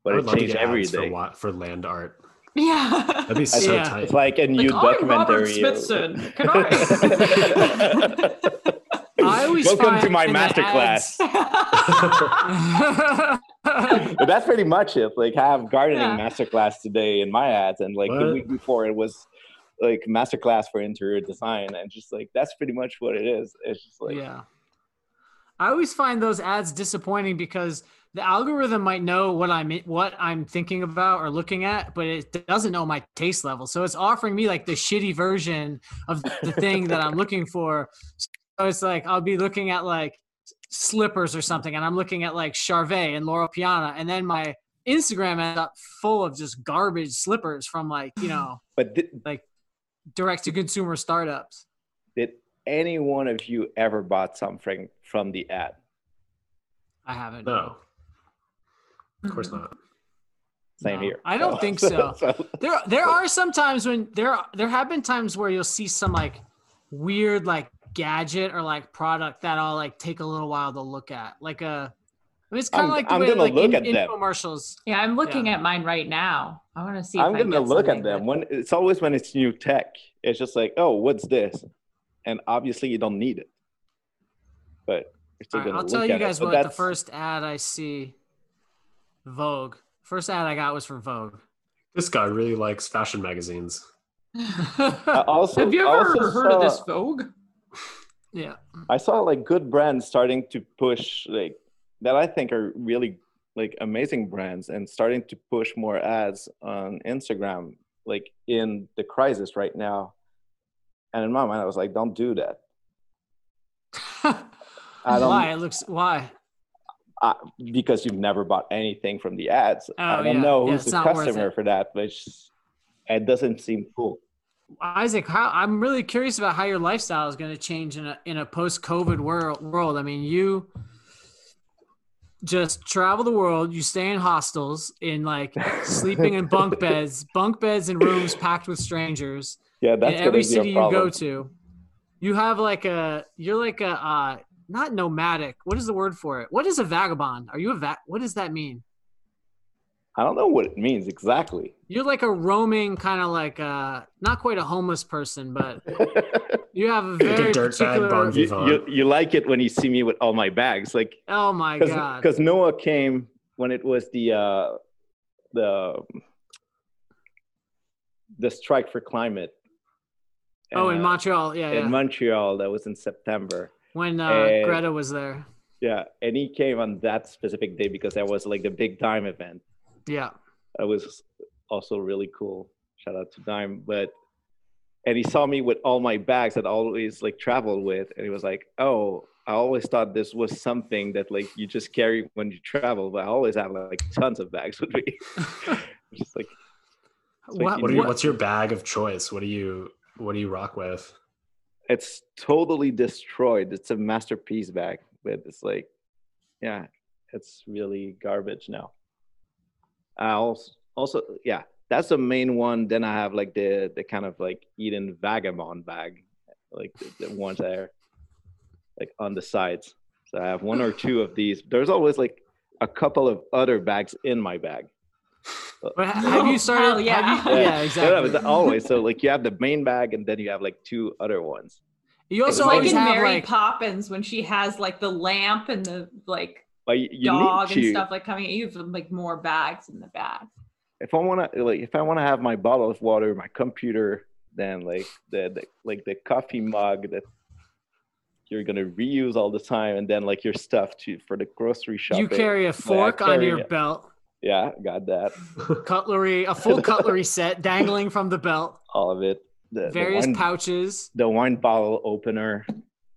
but I it would love to changes get every ads for, day. wa- for land art. Yeah. That'd be so Yeah. tight. It's like a new Like, oh, I'm Robert documentary. Uh, Smithson. Can I? I always Welcome to my in the master ads- but that's pretty much it. Like I have gardening Yeah. masterclass today in my ads, and like the week before it was like masterclass for interior design, and just like that's pretty much what it is. It's just like yeah. I always find those ads disappointing because the algorithm might know what I'm what I'm thinking about or looking at, but it doesn't know my taste level. So it's offering me like the shitty version of the thing that I'm looking for. So it's like I'll be looking at like slippers or something, and I'm looking at like Charvet and Loro Piana, and then my Instagram ends up full of just garbage slippers from like you know But did, direct to consumer startups. did any one of you ever bought something from the ad? I haven't. No, of course not. Same No, here. I don't oh, think so. There, there are some times when there, there have been times where you'll see some like weird like gadget or like product that I'll like take a little while to look at. Like a, I mean, it's kind I'm- of like the I'm way gonna like look in, at them. infomercials. yeah, I'm looking Yeah. at mine right now. I want to see. If I'm I gonna look at them that- when it's always when it's new tech. It's just like, oh, what's this? And obviously you don't need it, but you're still All right, gonna I'll tell you guys it. But what the first ad I see. Vogue. First ad I got was for Vogue. This guy really likes fashion magazines. I also, Have you ever also heard of this Vogue? yeah. I saw like good brands starting to push like that I think are really like amazing brands and starting to push more ads on Instagram like in the crisis right now. And in my mind I was like don't do that. I don't why? It looks why? uh, because you've never bought anything from the ads. I Oh, don't yeah. know who's it's the customer for that, but it doesn't seem cool. Isaac, how, I'm really curious about how your lifestyle is going to change in a in a post COVID world. World. I mean, you just travel the world. You stay in hostels, in like sleeping in bunk beds, bunk beds in rooms packed with strangers. Yeah, that's in every be city a you go to, you have like a you're like a uh, not nomadic. What is the word for it? What is a vagabond? Are you a va- What does that mean? I don't know what it means exactly. You're like a roaming kind of like uh not quite a homeless person, but you have a Like a very dirtbag particular. bon you, vivant. you, you like it when you see me with all my bags, like oh my god! because Noah came when it was the uh, the the strike for climate. Oh, in uh, Montreal, yeah, in yeah. Montreal, that was in September. when uh, Eh, Greta was there. Yeah, and he came on that specific day because that was like the big time event. Yeah. That was also really cool. Shout out to Dime, but and he saw me with all my bags that I always like traveled with, and he was like, "Oh, I always thought this was something that like you just carry when you travel, but I always have like tons of bags with me." just like What, what are your, what- what's your bag of choice? What do you what do you rock with? it's totally destroyed. It's a masterpiece bag, but it's like, yeah, it's really garbage now. I also, also, yeah, that's the main one. Then I have like the the kind of like Eden vagabond bag, like the, the ones that are like on the sides. So I have one or two of these. There's always like a couple of other bags in my bag. but ha- have you Oh, started? hell yeah. you- yeah, Yeah, exactly. but always. So like you have the main bag, and then you have like two other ones. You It's also like in Mary like Poppins when she has like the lamp and the like But you, you dog need and to. stuff like coming. at You have like more bags in the bag. if I want to like if I want to have my bottle of water, my computer, then like the, the like the coffee mug that you're gonna reuse all the time, and then like your stuff to for the grocery shopping. you carry a fork on carry your it. belt. Yeah, got that. cutlery, a full cutlery set dangling from the belt, All of it. The, the various wine, pouches, the wine bottle opener.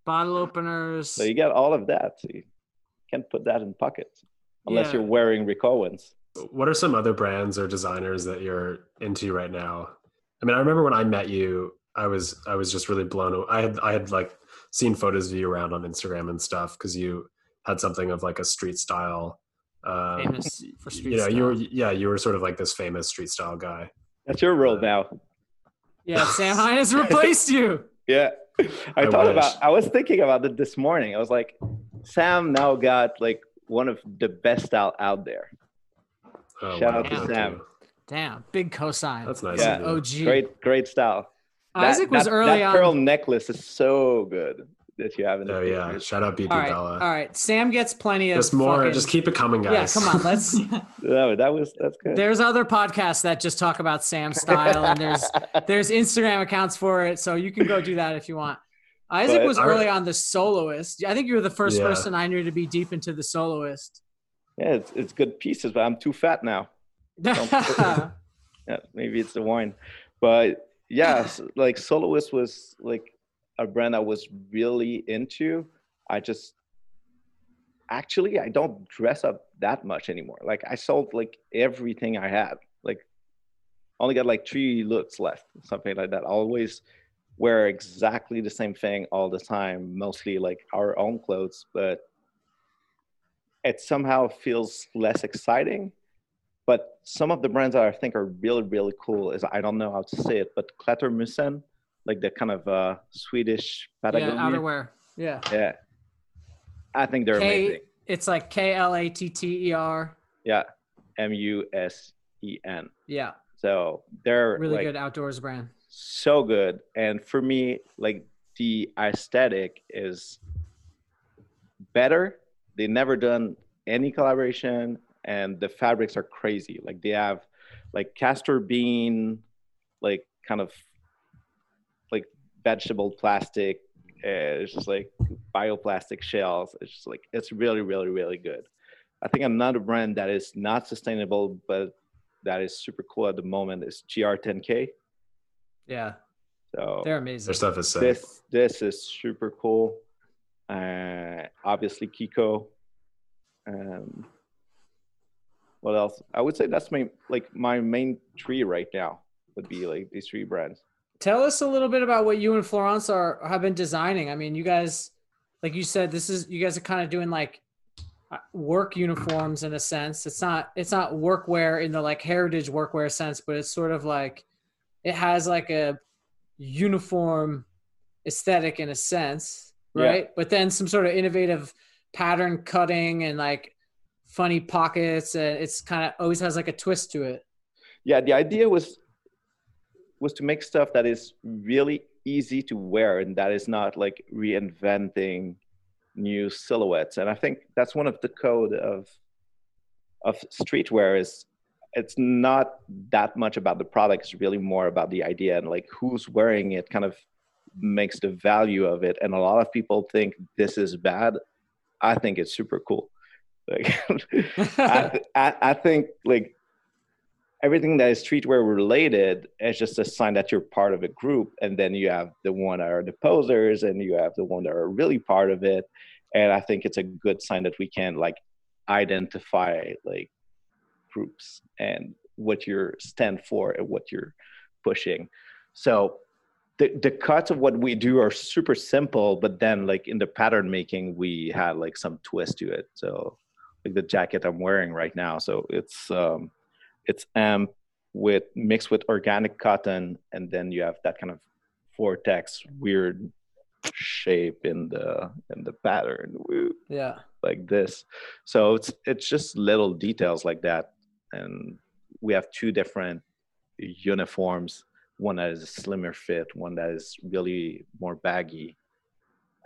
bottle openers. So you get all of that. So you can't put that in pockets unless Yeah. you're wearing Rick Owens. What are some other brands or designers that you're into right now? I mean, I remember when I met you, I was I was just really blown away. I had I had like seen photos of you around on Instagram and stuff because you had something of like a street style. Uh, famous for street you know, you were yeah, you were sort of like this famous street style guy. That's your role now. Yeah, Sam Hines replaced you. Yeah. I, I thought wish. about I was thinking about it this morning. I was like, Sam now got like one of the best style out there. Oh, Shout out to thank Sam. Damn, big cosign. That's nice. Yeah. OG. Great, great style. That- Isaac was that, early that on. pearl necklace is so good that you have in oh, the Oh yeah, pictures. shout out BB all right, Bella. all right. Sam gets plenty of Just more, fucking- just keep it coming, guys. Yeah, guys. come on. Let's. No, that was that's good. There's other podcasts that just talk about Sam's style, and there's there's Instagram accounts for it, so you can go do that if you want. Isaac But- was early on the soloist. I think you were the first Yeah. person I knew to be deep into the soloist. yeah, it's, it's good pieces, but I'm too fat now. yeah, Yeah, maybe it's the wine, but yeah, like Soloist was like a brand I was really into. I just actually I don't dress up that much anymore. Like I sold like everything I had. Like only got like three looks left, something like that. I always wear exactly the same thing all the time, mostly like our own clothes, but it somehow feels less exciting. But some of the brands that I think are really, really cool is I don't know how to say it, but Klettermusen, like the kind of uh, Swedish Patagonia. outerwear. Yeah. Yeah. I think they're amazing. It's like K L A T T E R. Yeah. M U S E N. Yeah, So they're really like good outdoors brand. So good. And for me, like the aesthetic is better. They never done any collaboration and the fabrics are crazy. Like they have like castor bean, like kind of like vegetable plastic. Uh, it's just like bioplastic shells. It's just like it's really, really, really good. I think another brand that is not sustainable, but that is super cool at the moment is GR10K. Yeah, So they're amazing. Their stuff is sick. this this is super cool. Uh, obviously Kiko. Um, what else? I would say that's my like my main three right now would be like these three brands. Tell us a little bit about what you and Florence are have been designing. I mean, you guys, like you said, this is you guys are kind of doing like uh, work uniforms in a sense. It's not it's not workwear in the like heritage workwear sense, but it's sort of like it has like a uniform aesthetic in a sense, Yeah. right? But then some sort of innovative pattern cutting and like funny pockets. And it's kind of always has like a twist to it. Yeah, the idea was was to make stuff that is really easy to wear and that is not like reinventing new silhouettes. And I think that's one of the code of of streetwear is it's not that much about the product. It's really more about the idea and like who's wearing it kind of makes the value of it. And a lot of people think this is bad. I think it's super cool. Like I, th- I, I think like everything that is streetwear related is just a sign that you're part of a group. And then you have the one that are the posers and you have the one that are really part of it. And i think it's a good sign that we can like identify like groups and what you stand for and what you're pushing. So the, the cuts of what we do are super simple but then like in the pattern making we had like some twist to it. So like the jacket i'm wearing right now so it's um it's hemp with mixed with organic cotton and then you have that kind of vortex weird shape in the in the pattern. Woo. Yeah. like this. So it's it's just little details like that, and we have two different uniforms. One that is a slimmer fit, one that is really more baggy,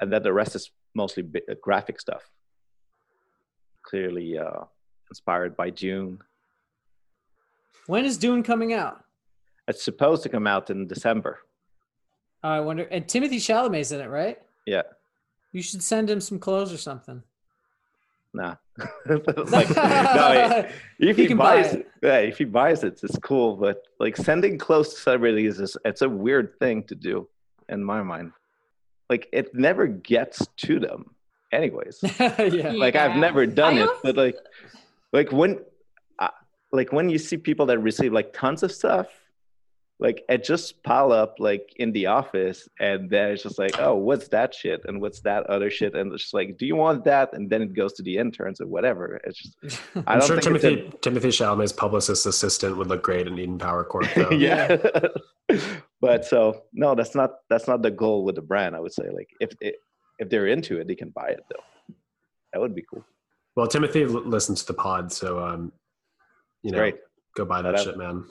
and then the rest is mostly uh, graphic stuff. Clearly uh, inspired by dune When is Dune coming out? It's supposed to come out in December. Oh, I wonder. And Timothée Chalamet's in it, right? Yeah. You should send him some clothes or something. nah. like, no, if he buys it. yeah, if he buys it, it's cool. But like sending clothes to celebrities is it's a weird thing to do in my mind. Like it never gets to them, anyways. yeah. Like I've never done I it, also- but like, like when, uh, like when you see people that receive like tons of stuff, like it just pile up like in the office, and then it's just like, oh, what's that shit, and what's that other shit, and it's just like, do you want that? And then it goes to the interns or whatever. It's just, I I'm don't sure think it's Timothée Timothée Chalamet's publicist assistant would look great in Eden Power Corp. Though. yeah. but so no, that's not that's not the goal with the brand. I would say like if it, if they're into it, they can buy it though. That would be cool. Well, Timothée l- listens to the pod, so um, you know, Great. go buy that Whatever. shit, man.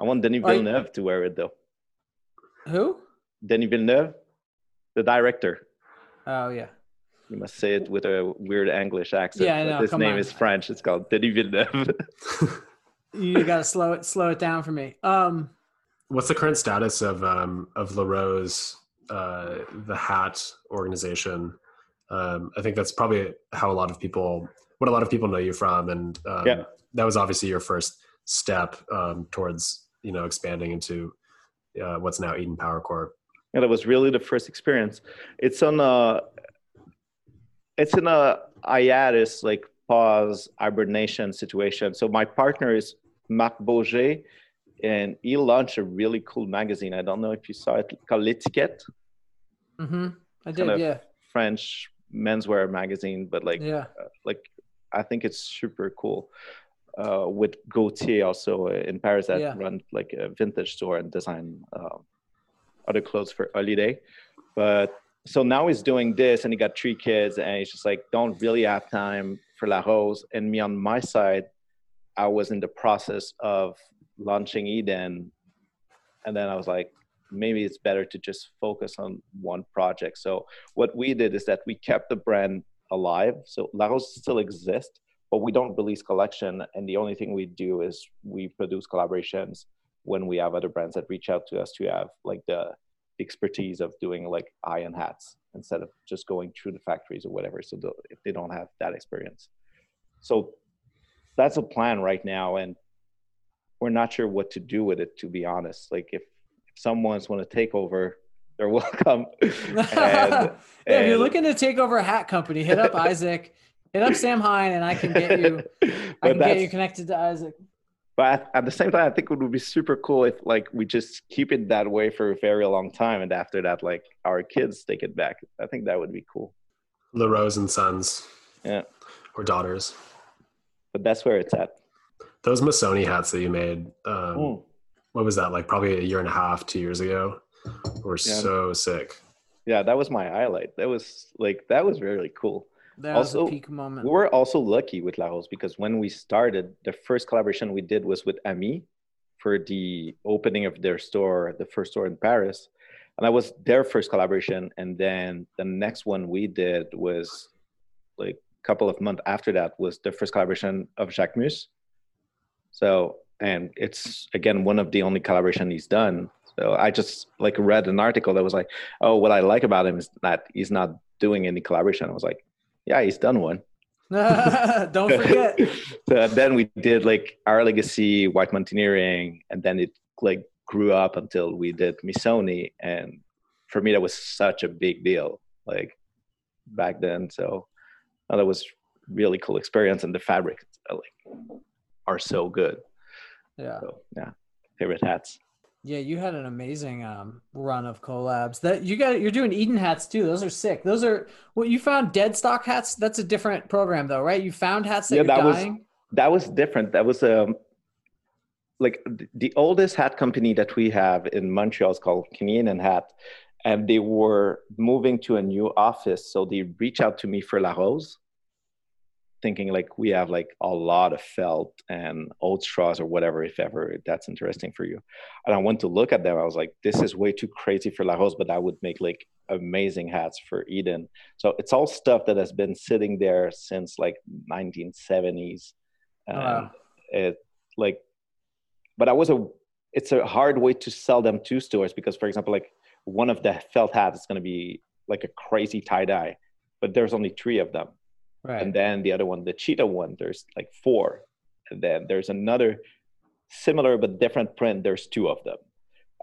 I want Denis Are you- Villeneuve to wear it though. Who? Denis Villeneuve, the director. Oh yeah. You must say it with a weird English accent. Yeah, I know, His come name on. is French. It's called Denis Villeneuve. You gotta slow it slow it down for me. Um What's the current status of um, of LaRose, uh, the hat organization? Um, I think that's probably how a lot of people, what a lot of people know you from, and um, Yeah. that was obviously your first step um, towards you know expanding into uh, what's now Eden Power Corp. and it was really the first experience. It's on a, it's in a hiatus, like pause, hibernation situation. So my partner is Marc Beaugé, and he launched a really cool magazine. I don't know if you saw it called L'Etiquette, hmm I did, Kind of yeah. French menswear magazine, but like Yeah. like I think it's super cool. Uh, with Gautier also uh, in Paris that Yeah. run like a vintage store and design um, other clothes for holiday. But so now he's doing this and he got three kids and he's just like don't really have time for La Rose. And me on my side, I was in the process of launching Eden, and then I was like, maybe it's better to just focus on one project. So what we did is that we kept the brand alive. So La Rose still exists, but we don't release collection. And the only thing we do is we produce collaborations when we have other brands that reach out to us to have like the expertise of doing like iron hats instead of just going through the factories or whatever. So the, if they don't have that experience. So that's a plan right now. And we're not sure what to do with it, to be honest. Like if, if someone's want to take over, they're welcome. yeah, if you're looking to take over a hat company, hit up Isaac, hit up Sam Hine, and I can get you. I can get you connected to Isaac. but at, at the same time i think it would be super cool if like we just keep it that way for a very long time and after that like our kids take it back i think that would be cool LaRose and Sons, Yeah. or daughters. but that's where it's at Those Missoni hats that you made, um, Mm. what was that like? Probably a year and a half, two years ago, were Yeah. so sick. yeah that was my highlight that was like that was really cool That was Also, a peak moment. we were also lucky with La Rose because when we started the first collaboration we did was with ami for the opening of their store the first store in paris. And that was their first collaboration. And then the next one we did was like a couple of months after that was the first collaboration of Jacquemus. So and it's again one of the only collaboration he's done. So i just like read an article that was like oh what i like about him is that he's not doing any collaboration. I was like yeah he's done one Don't forget. so then we did like our legacy white mountaineering and then it like grew up until we did Missoni. and for me that was such a big deal like back then so uh, that was really cool experience and the fabrics uh, like are so good Yeah. so yeah favorite hats Yeah, you had an amazing um, run of collabs. That you got you're doing Eden hats too. Those are sick. Those are what you found dead stock hats. That's a different program though, right? You found hats that Yeah, you're that was- that was different. That was um like the oldest hat company that we have in Montreal is called Canadian Hat, and they were moving to a new office. So they reached out to me for La Rose, thinking like we have like a lot of felt and old straws or whatever, if ever that's interesting for you. And I went to look at them. I was like, this is way too crazy for La Rose, but I would make like amazing hats for Eden. So it's all stuff that has been sitting there since like 1970s. And Wow. it like, but I was a, it's a hard way to sell them to stores because, for example, like one of the felt hats is going to be like a crazy tie dye, but there's only three of them. Right. and then the other one, the cheetah one, there's like four, and then there's another similar but different print. There's two of them,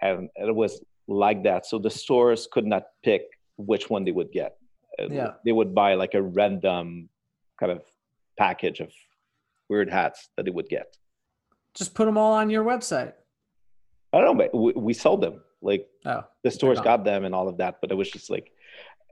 and it was like that. So the stores could not pick which one they would get. Yeah. They would buy like a random kind of package of weird hats that they would get. Just put them all on your website. I don't know, but we, we sold them. Like Oh, the stores got them and all of that, but it was just like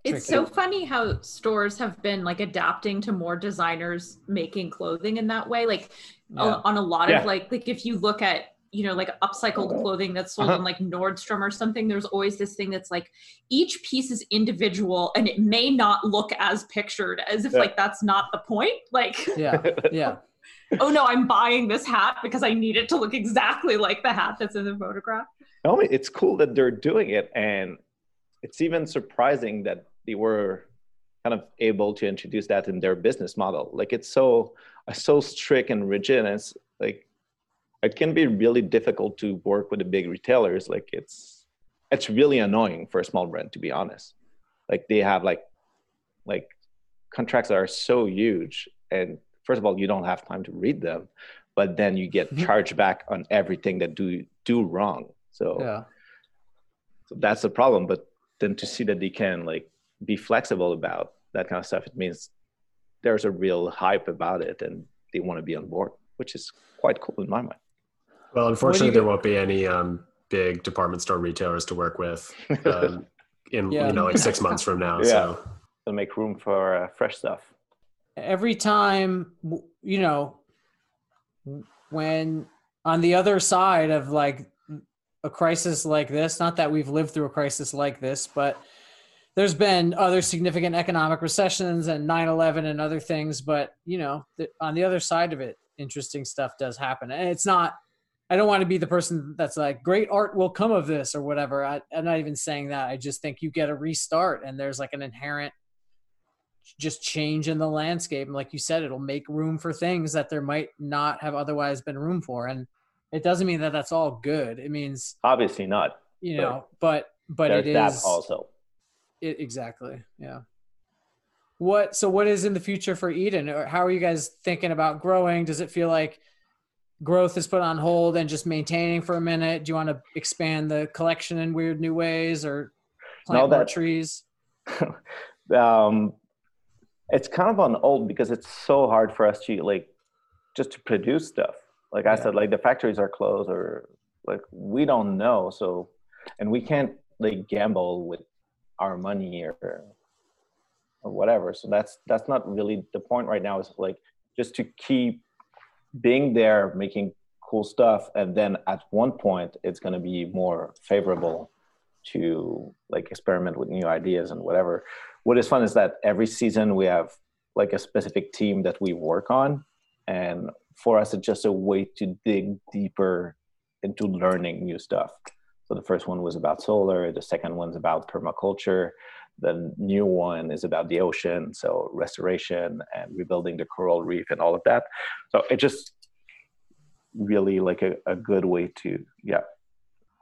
It's Tricky. so funny how stores have been like adapting to more designers making clothing in that way. Like Yeah. on, on a lot Yeah. of like like if you look at you know like upcycled clothing that's sold Uh-huh. in like Nordstrom or something, there's always this thing that's like each piece is individual and it may not look as pictured as if Yeah. like that's not the point. Like yeah, yeah. oh no, I'm buying this hat because I need it to look exactly like the hat that's in the photograph. No, it's cool that they're doing it, and it's even surprising that they were kind of able to introduce that in their business model. Like it's so so strict and rigid, and it's like it can be really difficult to work with the big retailers. Like it's it's really annoying for a small brand, to be honest. Like they have like like contracts that are so huge, and first of all, you don't have time to read them, but then you get Mhm. charged back on everything that do do wrong. So, Yeah. so that's the problem. But then to see that they can like be flexible about that kind of stuff, it means there's a real hype about it and they want to be on board, which is quite cool in my mind. Well, unfortunately, there won't be any um, big department store retailers to work with um, in Yeah. you know like six months from now. Yeah. So To make room for uh, fresh stuff. every time you know when on the other side of like a crisis like this not that we've lived through a crisis like this but there's been other significant economic recessions and 9-11 and other things but you know th- on the other side of it interesting stuff does happen and it's not i don't want to be the person that's like great art will come of this or whatever I, i'm not even saying that i just think you get a restart and there's like an inherent just change in the landscape. And like you said, it'll make room for things that there might not have otherwise been room for. And it doesn't mean that that's all good. It means, Obviously not. you know, but, but there's it is also. It, exactly. Yeah. What, so what is in the future for Eden? Or how are you guys thinking about growing? Does it feel like growth is put on hold and just maintaining for a minute? Do you want to expand the collection in weird new ways or plant No, more trees? um, it's kind of on hold because it's so hard for us to like just to produce stuff. Like I said, like the factories are closed or like we don't know. So, and we can't like gamble with our money or or whatever. So that's that's not really the point right now. Is like just to keep being there, making cool stuff, and then at one point it's going to be more favorable to like experiment with new ideas and whatever. What is fun is that every season we have like a specific team that we work on, and for us it's just a way to dig deeper into learning new stuff. So the first one was about solar, the second one's about permaculture, the new one is about the ocean, so restoration and rebuilding the coral reef and all of that. So it just really like a, a good way to yeah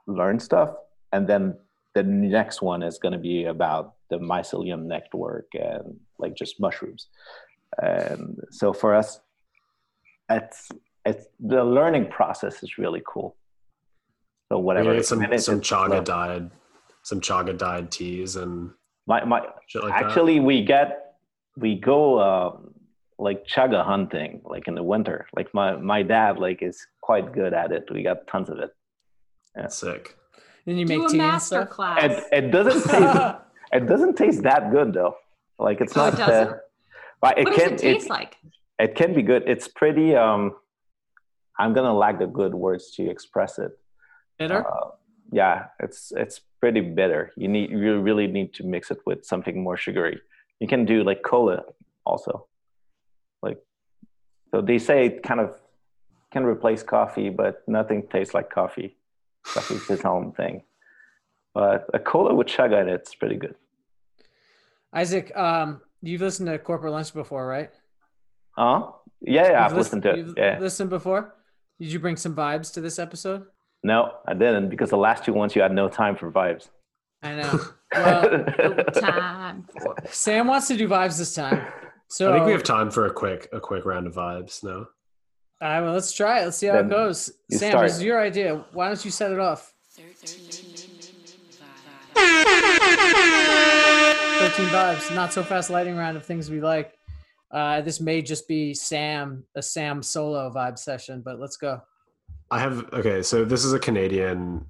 learn stuff. And then the next one is going to be about the mycelium network and like just mushrooms. And so for us it's it's the learning process is really cool so whatever maybe some minutes some chaga slow. dyed some chaga dyed teas and my my shit like that. actually we get we go um, like chaga hunting like in the winter like my my dad like is quite good at it we got tons of it Sick. Then you Do make a tea and master stuff. class. it, it doesn't taste it doesn't taste that good though like it's Oh, not it doesn't? uh, but it what can does it taste it, like? it can be good it's pretty um i'm gonna lack the good words to express it Bitter? Uh, yeah it's it's pretty bitter. You need you really need to mix it with something more sugary. You can do like cola also. Like so they say it kind of can replace coffee but nothing tastes like coffee. Coffee's its own thing. But a cola with chaga in it's pretty good. Isaac, um, you've listened to Corporate Lunch before, right? uh yeah yeah i've You've listened to it. you've yeah. listened before. Did you bring some vibes to this episode? No i didn't because the last two ones you had no time for vibes I know. Well, Time Sam wants to do vibes this time. So I think we have time for a quick a quick round of vibes. No, All right, well, let's try it. Let's see how Then it goes. Sam, start. this is your idea. Why don't you set it off? 13 vibes, not so fast lighting round of things we like. Uh, this may just be Sam, a Sam solo vibe session, but let's go. I have okay. So this is a Canadian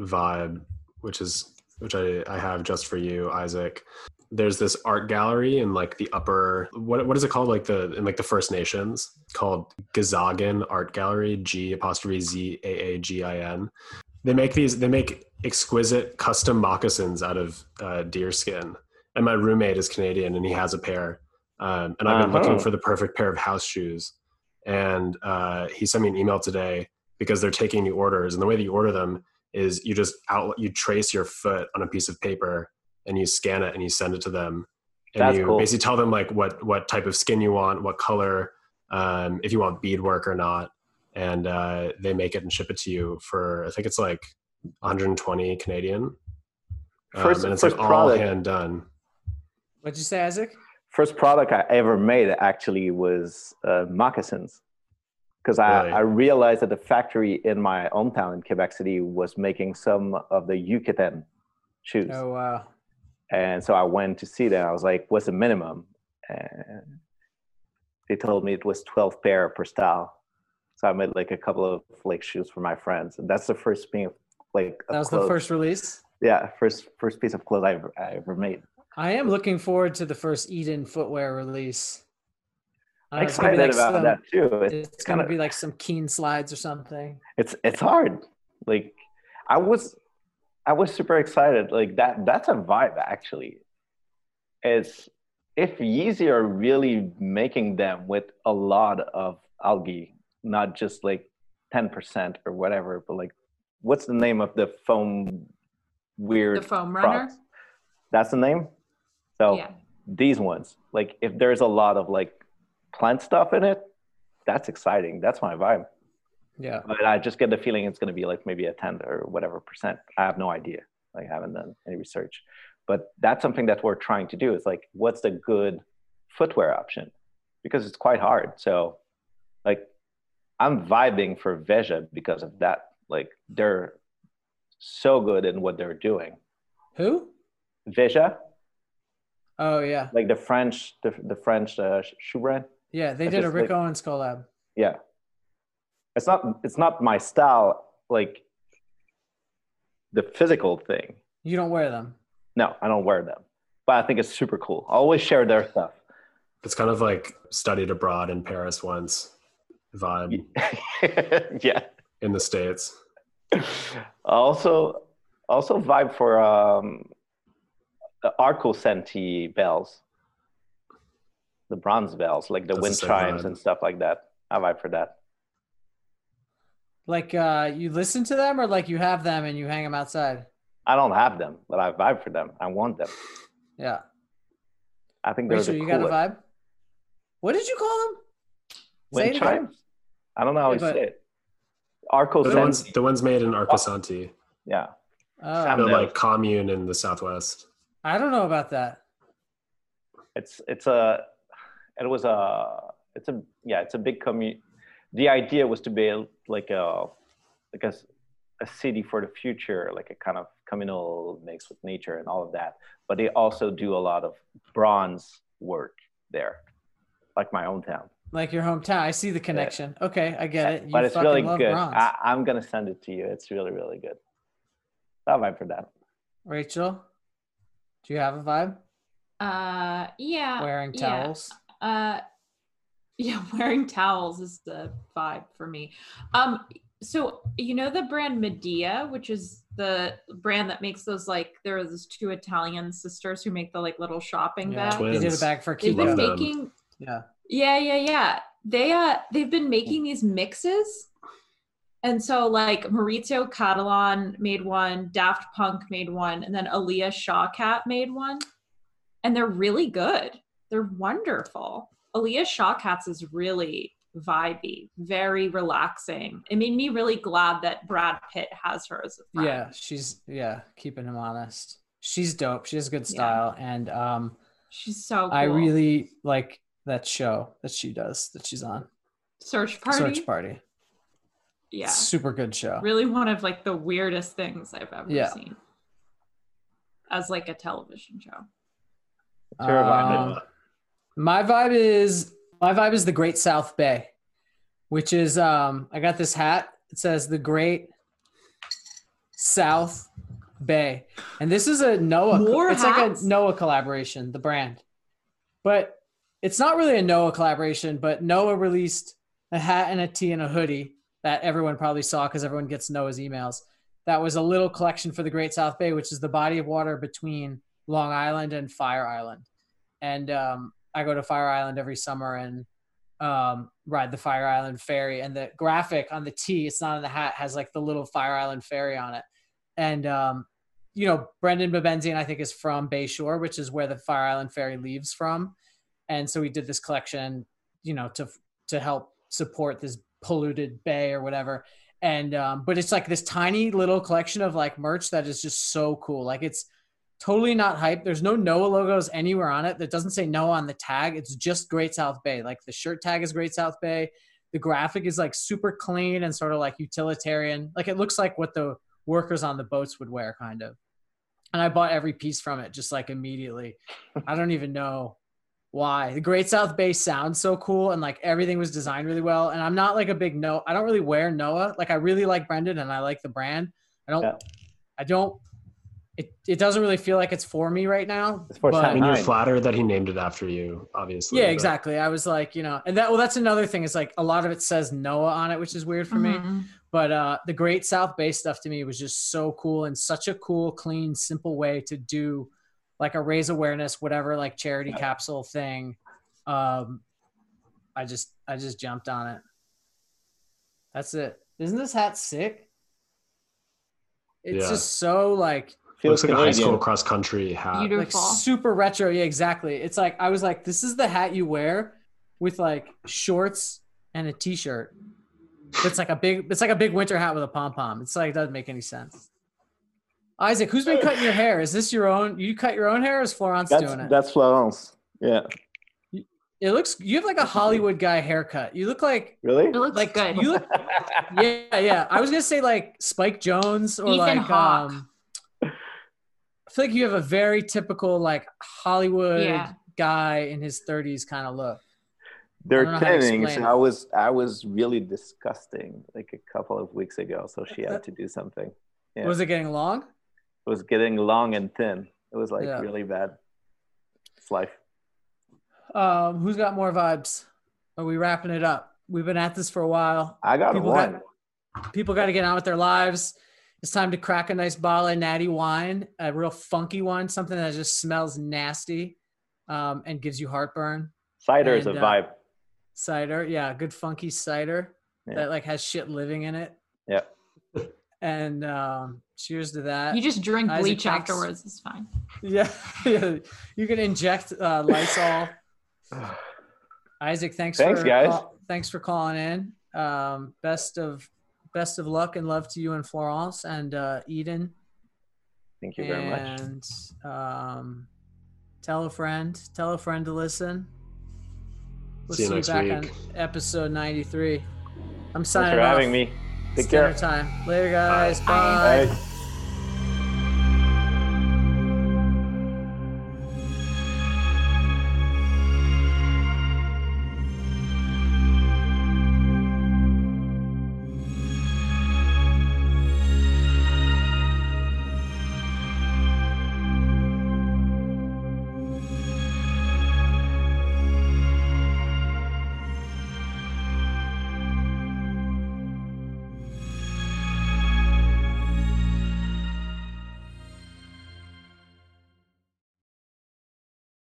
vibe, which is which I I have just for you, Isaac. There's this art gallery in like the upper what what is it called like the in like the First Nations called Gazagan Art Gallery G apostrophe Z A A G I N. They make these they make exquisite custom moccasins out of uh, deer skin, and my roommate is Canadian and he has a pair. Um, and I've been Uh-huh. looking for the perfect pair of house shoes, and uh, he sent me an email today because they're taking new orders and the way that you order them is you just out you trace your foot on a piece of paper and you scan it and you send it to them and That's you cool. basically tell them like what what type of skin you want what color um, if you want beadwork or not and uh, they make it and ship it to you for i think it's like 120 canadian um, First- and it's first like all product. hand done What'd you say, Isaac? First product I ever made actually was uh, moccasins. Because I, Really? I realized that the factory in my hometown in Quebec City was making some of the Yucatan shoes. Oh, wow. And so I went to see them. I was like, what's the minimum? And they told me it was 12 pair per style. So I made like a couple of like shoes for my friends. And that's the first thing of like That was clothes. the first release. yeah, first first piece of clothes I ever, I ever made. I am looking forward to the first Eden footwear release. I uh, don't it's gonna be excited like about some- that too. It's, It's kind gonna of be like some keen slides or something. it's it's hard. Like I was I was super excited. Like that that's a vibe actually. It's if Yeezy are really making them with a lot of algae, not just like 10% or whatever, but like what's the name of the foam weird The foam runner. products? That's the name? So Yeah. these ones, like if there's a lot of like plant stuff in it, that's exciting. That's my vibe Yeah. but I just get the feeling it's going to be like maybe a 10 or whatever percent. I have no idea. Like I haven't done any research, but that's something that we're trying to do is like, what's the good footwear option? Because it's quite hard. So like I'm vibing for Veja because of that. Like they're so good in what they're doing. Who? Veja, Oh yeah. like the French, the, the French uh, shoe brand. Yeah, they I did a just, Rick like- Owens collab. Yeah. It's not, it's not my style, like the physical thing. You don't wear them. No, I don't wear them, but I think it's super cool. I always share their stuff. it's kind of like studied abroad in paris once vibe yeah. in the states Also, also vibe for um, the Arcosanti bells, the bronze bells, like the That's wind the chimes vibe. and stuff like that. I vibe for that. Like uh you listen to them or like you have them and you hang them outside? I don't have them, but I vibe for them. I want them. Yeah. I think they're Rachel, the you got a vibe? What did you call them? Wind it chimes? I don't know how Yeah, to but- say it. Arco the ones the ones made in arcosanti Yeah. Oh, Sam- the like commune in the southwest I don't know about that. it's it's a it was a it's a yeah it's a big community the idea was to build like a like a, s- a city for the future like a kind of communal mix with nature and all of that but they also do a lot of bronze work there like my own town Like your hometown. I see the connection. Okay, I get it. You but it's fucking really good bronze. I, i'm gonna send it to you it's really really good i'll vibe for that Rachel, do you have a vibe? Uh, yeah. Wearing yeah. Towels. Uh, yeah, wearing towels is the vibe for me. Um, so you know the brand Medea, which is the brand that makes those like there are those two Italian sisters who make the like little shopping Yeah, bag. they did a bag for They've been them. making Yeah. yeah, yeah, yeah. They uh they've been making these mixes. And so like Maurizio Cattelan made one, Daft Punk made one, and then Alia Shawkat made one. And they're really good. They're wonderful. Alia Shawkat's is really vibey, very relaxing. It made me really glad that Brad Pitt has her as a friend. Yeah, she's yeah, keeping him honest. She's dope. She has a good Yeah. style. And um She's so cool. I really like that show that she does that she's on. Search party. Search Party. Yeah. Super good show. Really one of like the weirdest things I've ever Yeah. seen. As like a television show. What's your vibe? Um, my vibe is my vibe is the Great South Bay, which is um I got this hat. It says the Great South Bay, and this is a Noah. More it's like a Noah collaboration, the brand, but it's not really a Noah collaboration. But Noah released a hat and a tee and a hoodie that everyone probably saw because everyone gets Noah's emails. That was a little collection for the Great South Bay, which is the body of water between Long Island and Fire Island. And um, I go to Fire Island every summer and um, ride the Fire Island ferry. And the graphic on the tee, it's not on the hat, has like the little Fire Island ferry on it. And um, you know, Brendon Babenzien, I think, is from Bay Shore, which is where the Fire Island ferry leaves from. And so we did this collection, you know, to to help support this polluted bay or whatever. And um, but it's like this tiny little collection of like merch that is just so cool. Like it's totally not hype. There's no Noah logos anywhere on it. That doesn't say Noah on the tag. It's just Great South Bay. Like the shirt tag is Great South Bay. The graphic is like super clean and sort of like utilitarian. Like it looks like what the workers on the boats would wear, kind of. And I bought every piece from it just like immediately. I don't even know why. The Great South Bay sounds so cool and like everything was designed really well. And I'm not like a big no. I don't really wear Noah. Like I really like Brendon and I like the brand. I don't. Yeah. I don't. It it doesn't really feel like it's for me right now. It's for but- I mean, you're flattered that he named it after you, obviously. yeah, but- exactly. I was like, you know, and that well, that's another thing. Is like a lot of it says Noah on it, which is weird for me. Mhm. But uh, the Great South Bay stuff to me was just so cool and such a cool, clean, simple way to do like a raise awareness, whatever, like charity capsule thing. Um, I just, I just jumped on it. That's it. Isn't this hat sick? It's Yeah. just so like Looks Feels like a high school cross country hat. Beautiful. like super retro. Yeah, exactly. It's like I was like, this is the hat you wear with like shorts and a t-shirt. It's like a big. It's like a big winter hat with a pom pom. It's like it doesn't make any sense. Isaac, who's been cutting your hair? Is this your own? You cut your own hair, or is Florence That's doing it? that's Florence. Yeah. It looks. You have like a Hollywood guy haircut. You look like. Really? It looks Like good. you look. Yeah, yeah. I was gonna say like Spike Jonze or Ethan like. Hawke. um I feel like you have a very typical like Hollywood Yeah. guy in his 30s kind of look. I They're don't know how to thinning. So. I was I was really disgusting like a couple of weeks ago. So she had to do something. Yeah. Was it getting long? It was getting long and thin. It was like Yeah. really bad. It's life. Um, who's got more vibes? Are we wrapping it up? We've been at this for a while. I got People one. got- People got to get on with their lives. It's time to crack a nice bottle of natty wine, a real funky one, something that just smells nasty um, and gives you heartburn. Cider is a uh, vibe. Cider, yeah, good funky cider Yeah. that like has shit living in it. Yeah. And um, cheers to that. You just drink Isaac, bleach thanks. afterwards. It's fine. yeah, yeah. You can inject uh, Lysol. Isaac, thanks, Thanks, for guys. call- thanks for calling in. Um, best of best of luck and love to you and Florence and uh, Eden. Thank you very much. and um, tell a friend. Tell a friend to listen. We'll See you next back week. on episode ninety three. I'm Thanks for off. having me. It's Take care. dinner time. Later, guys. Bye. Bye. Bye.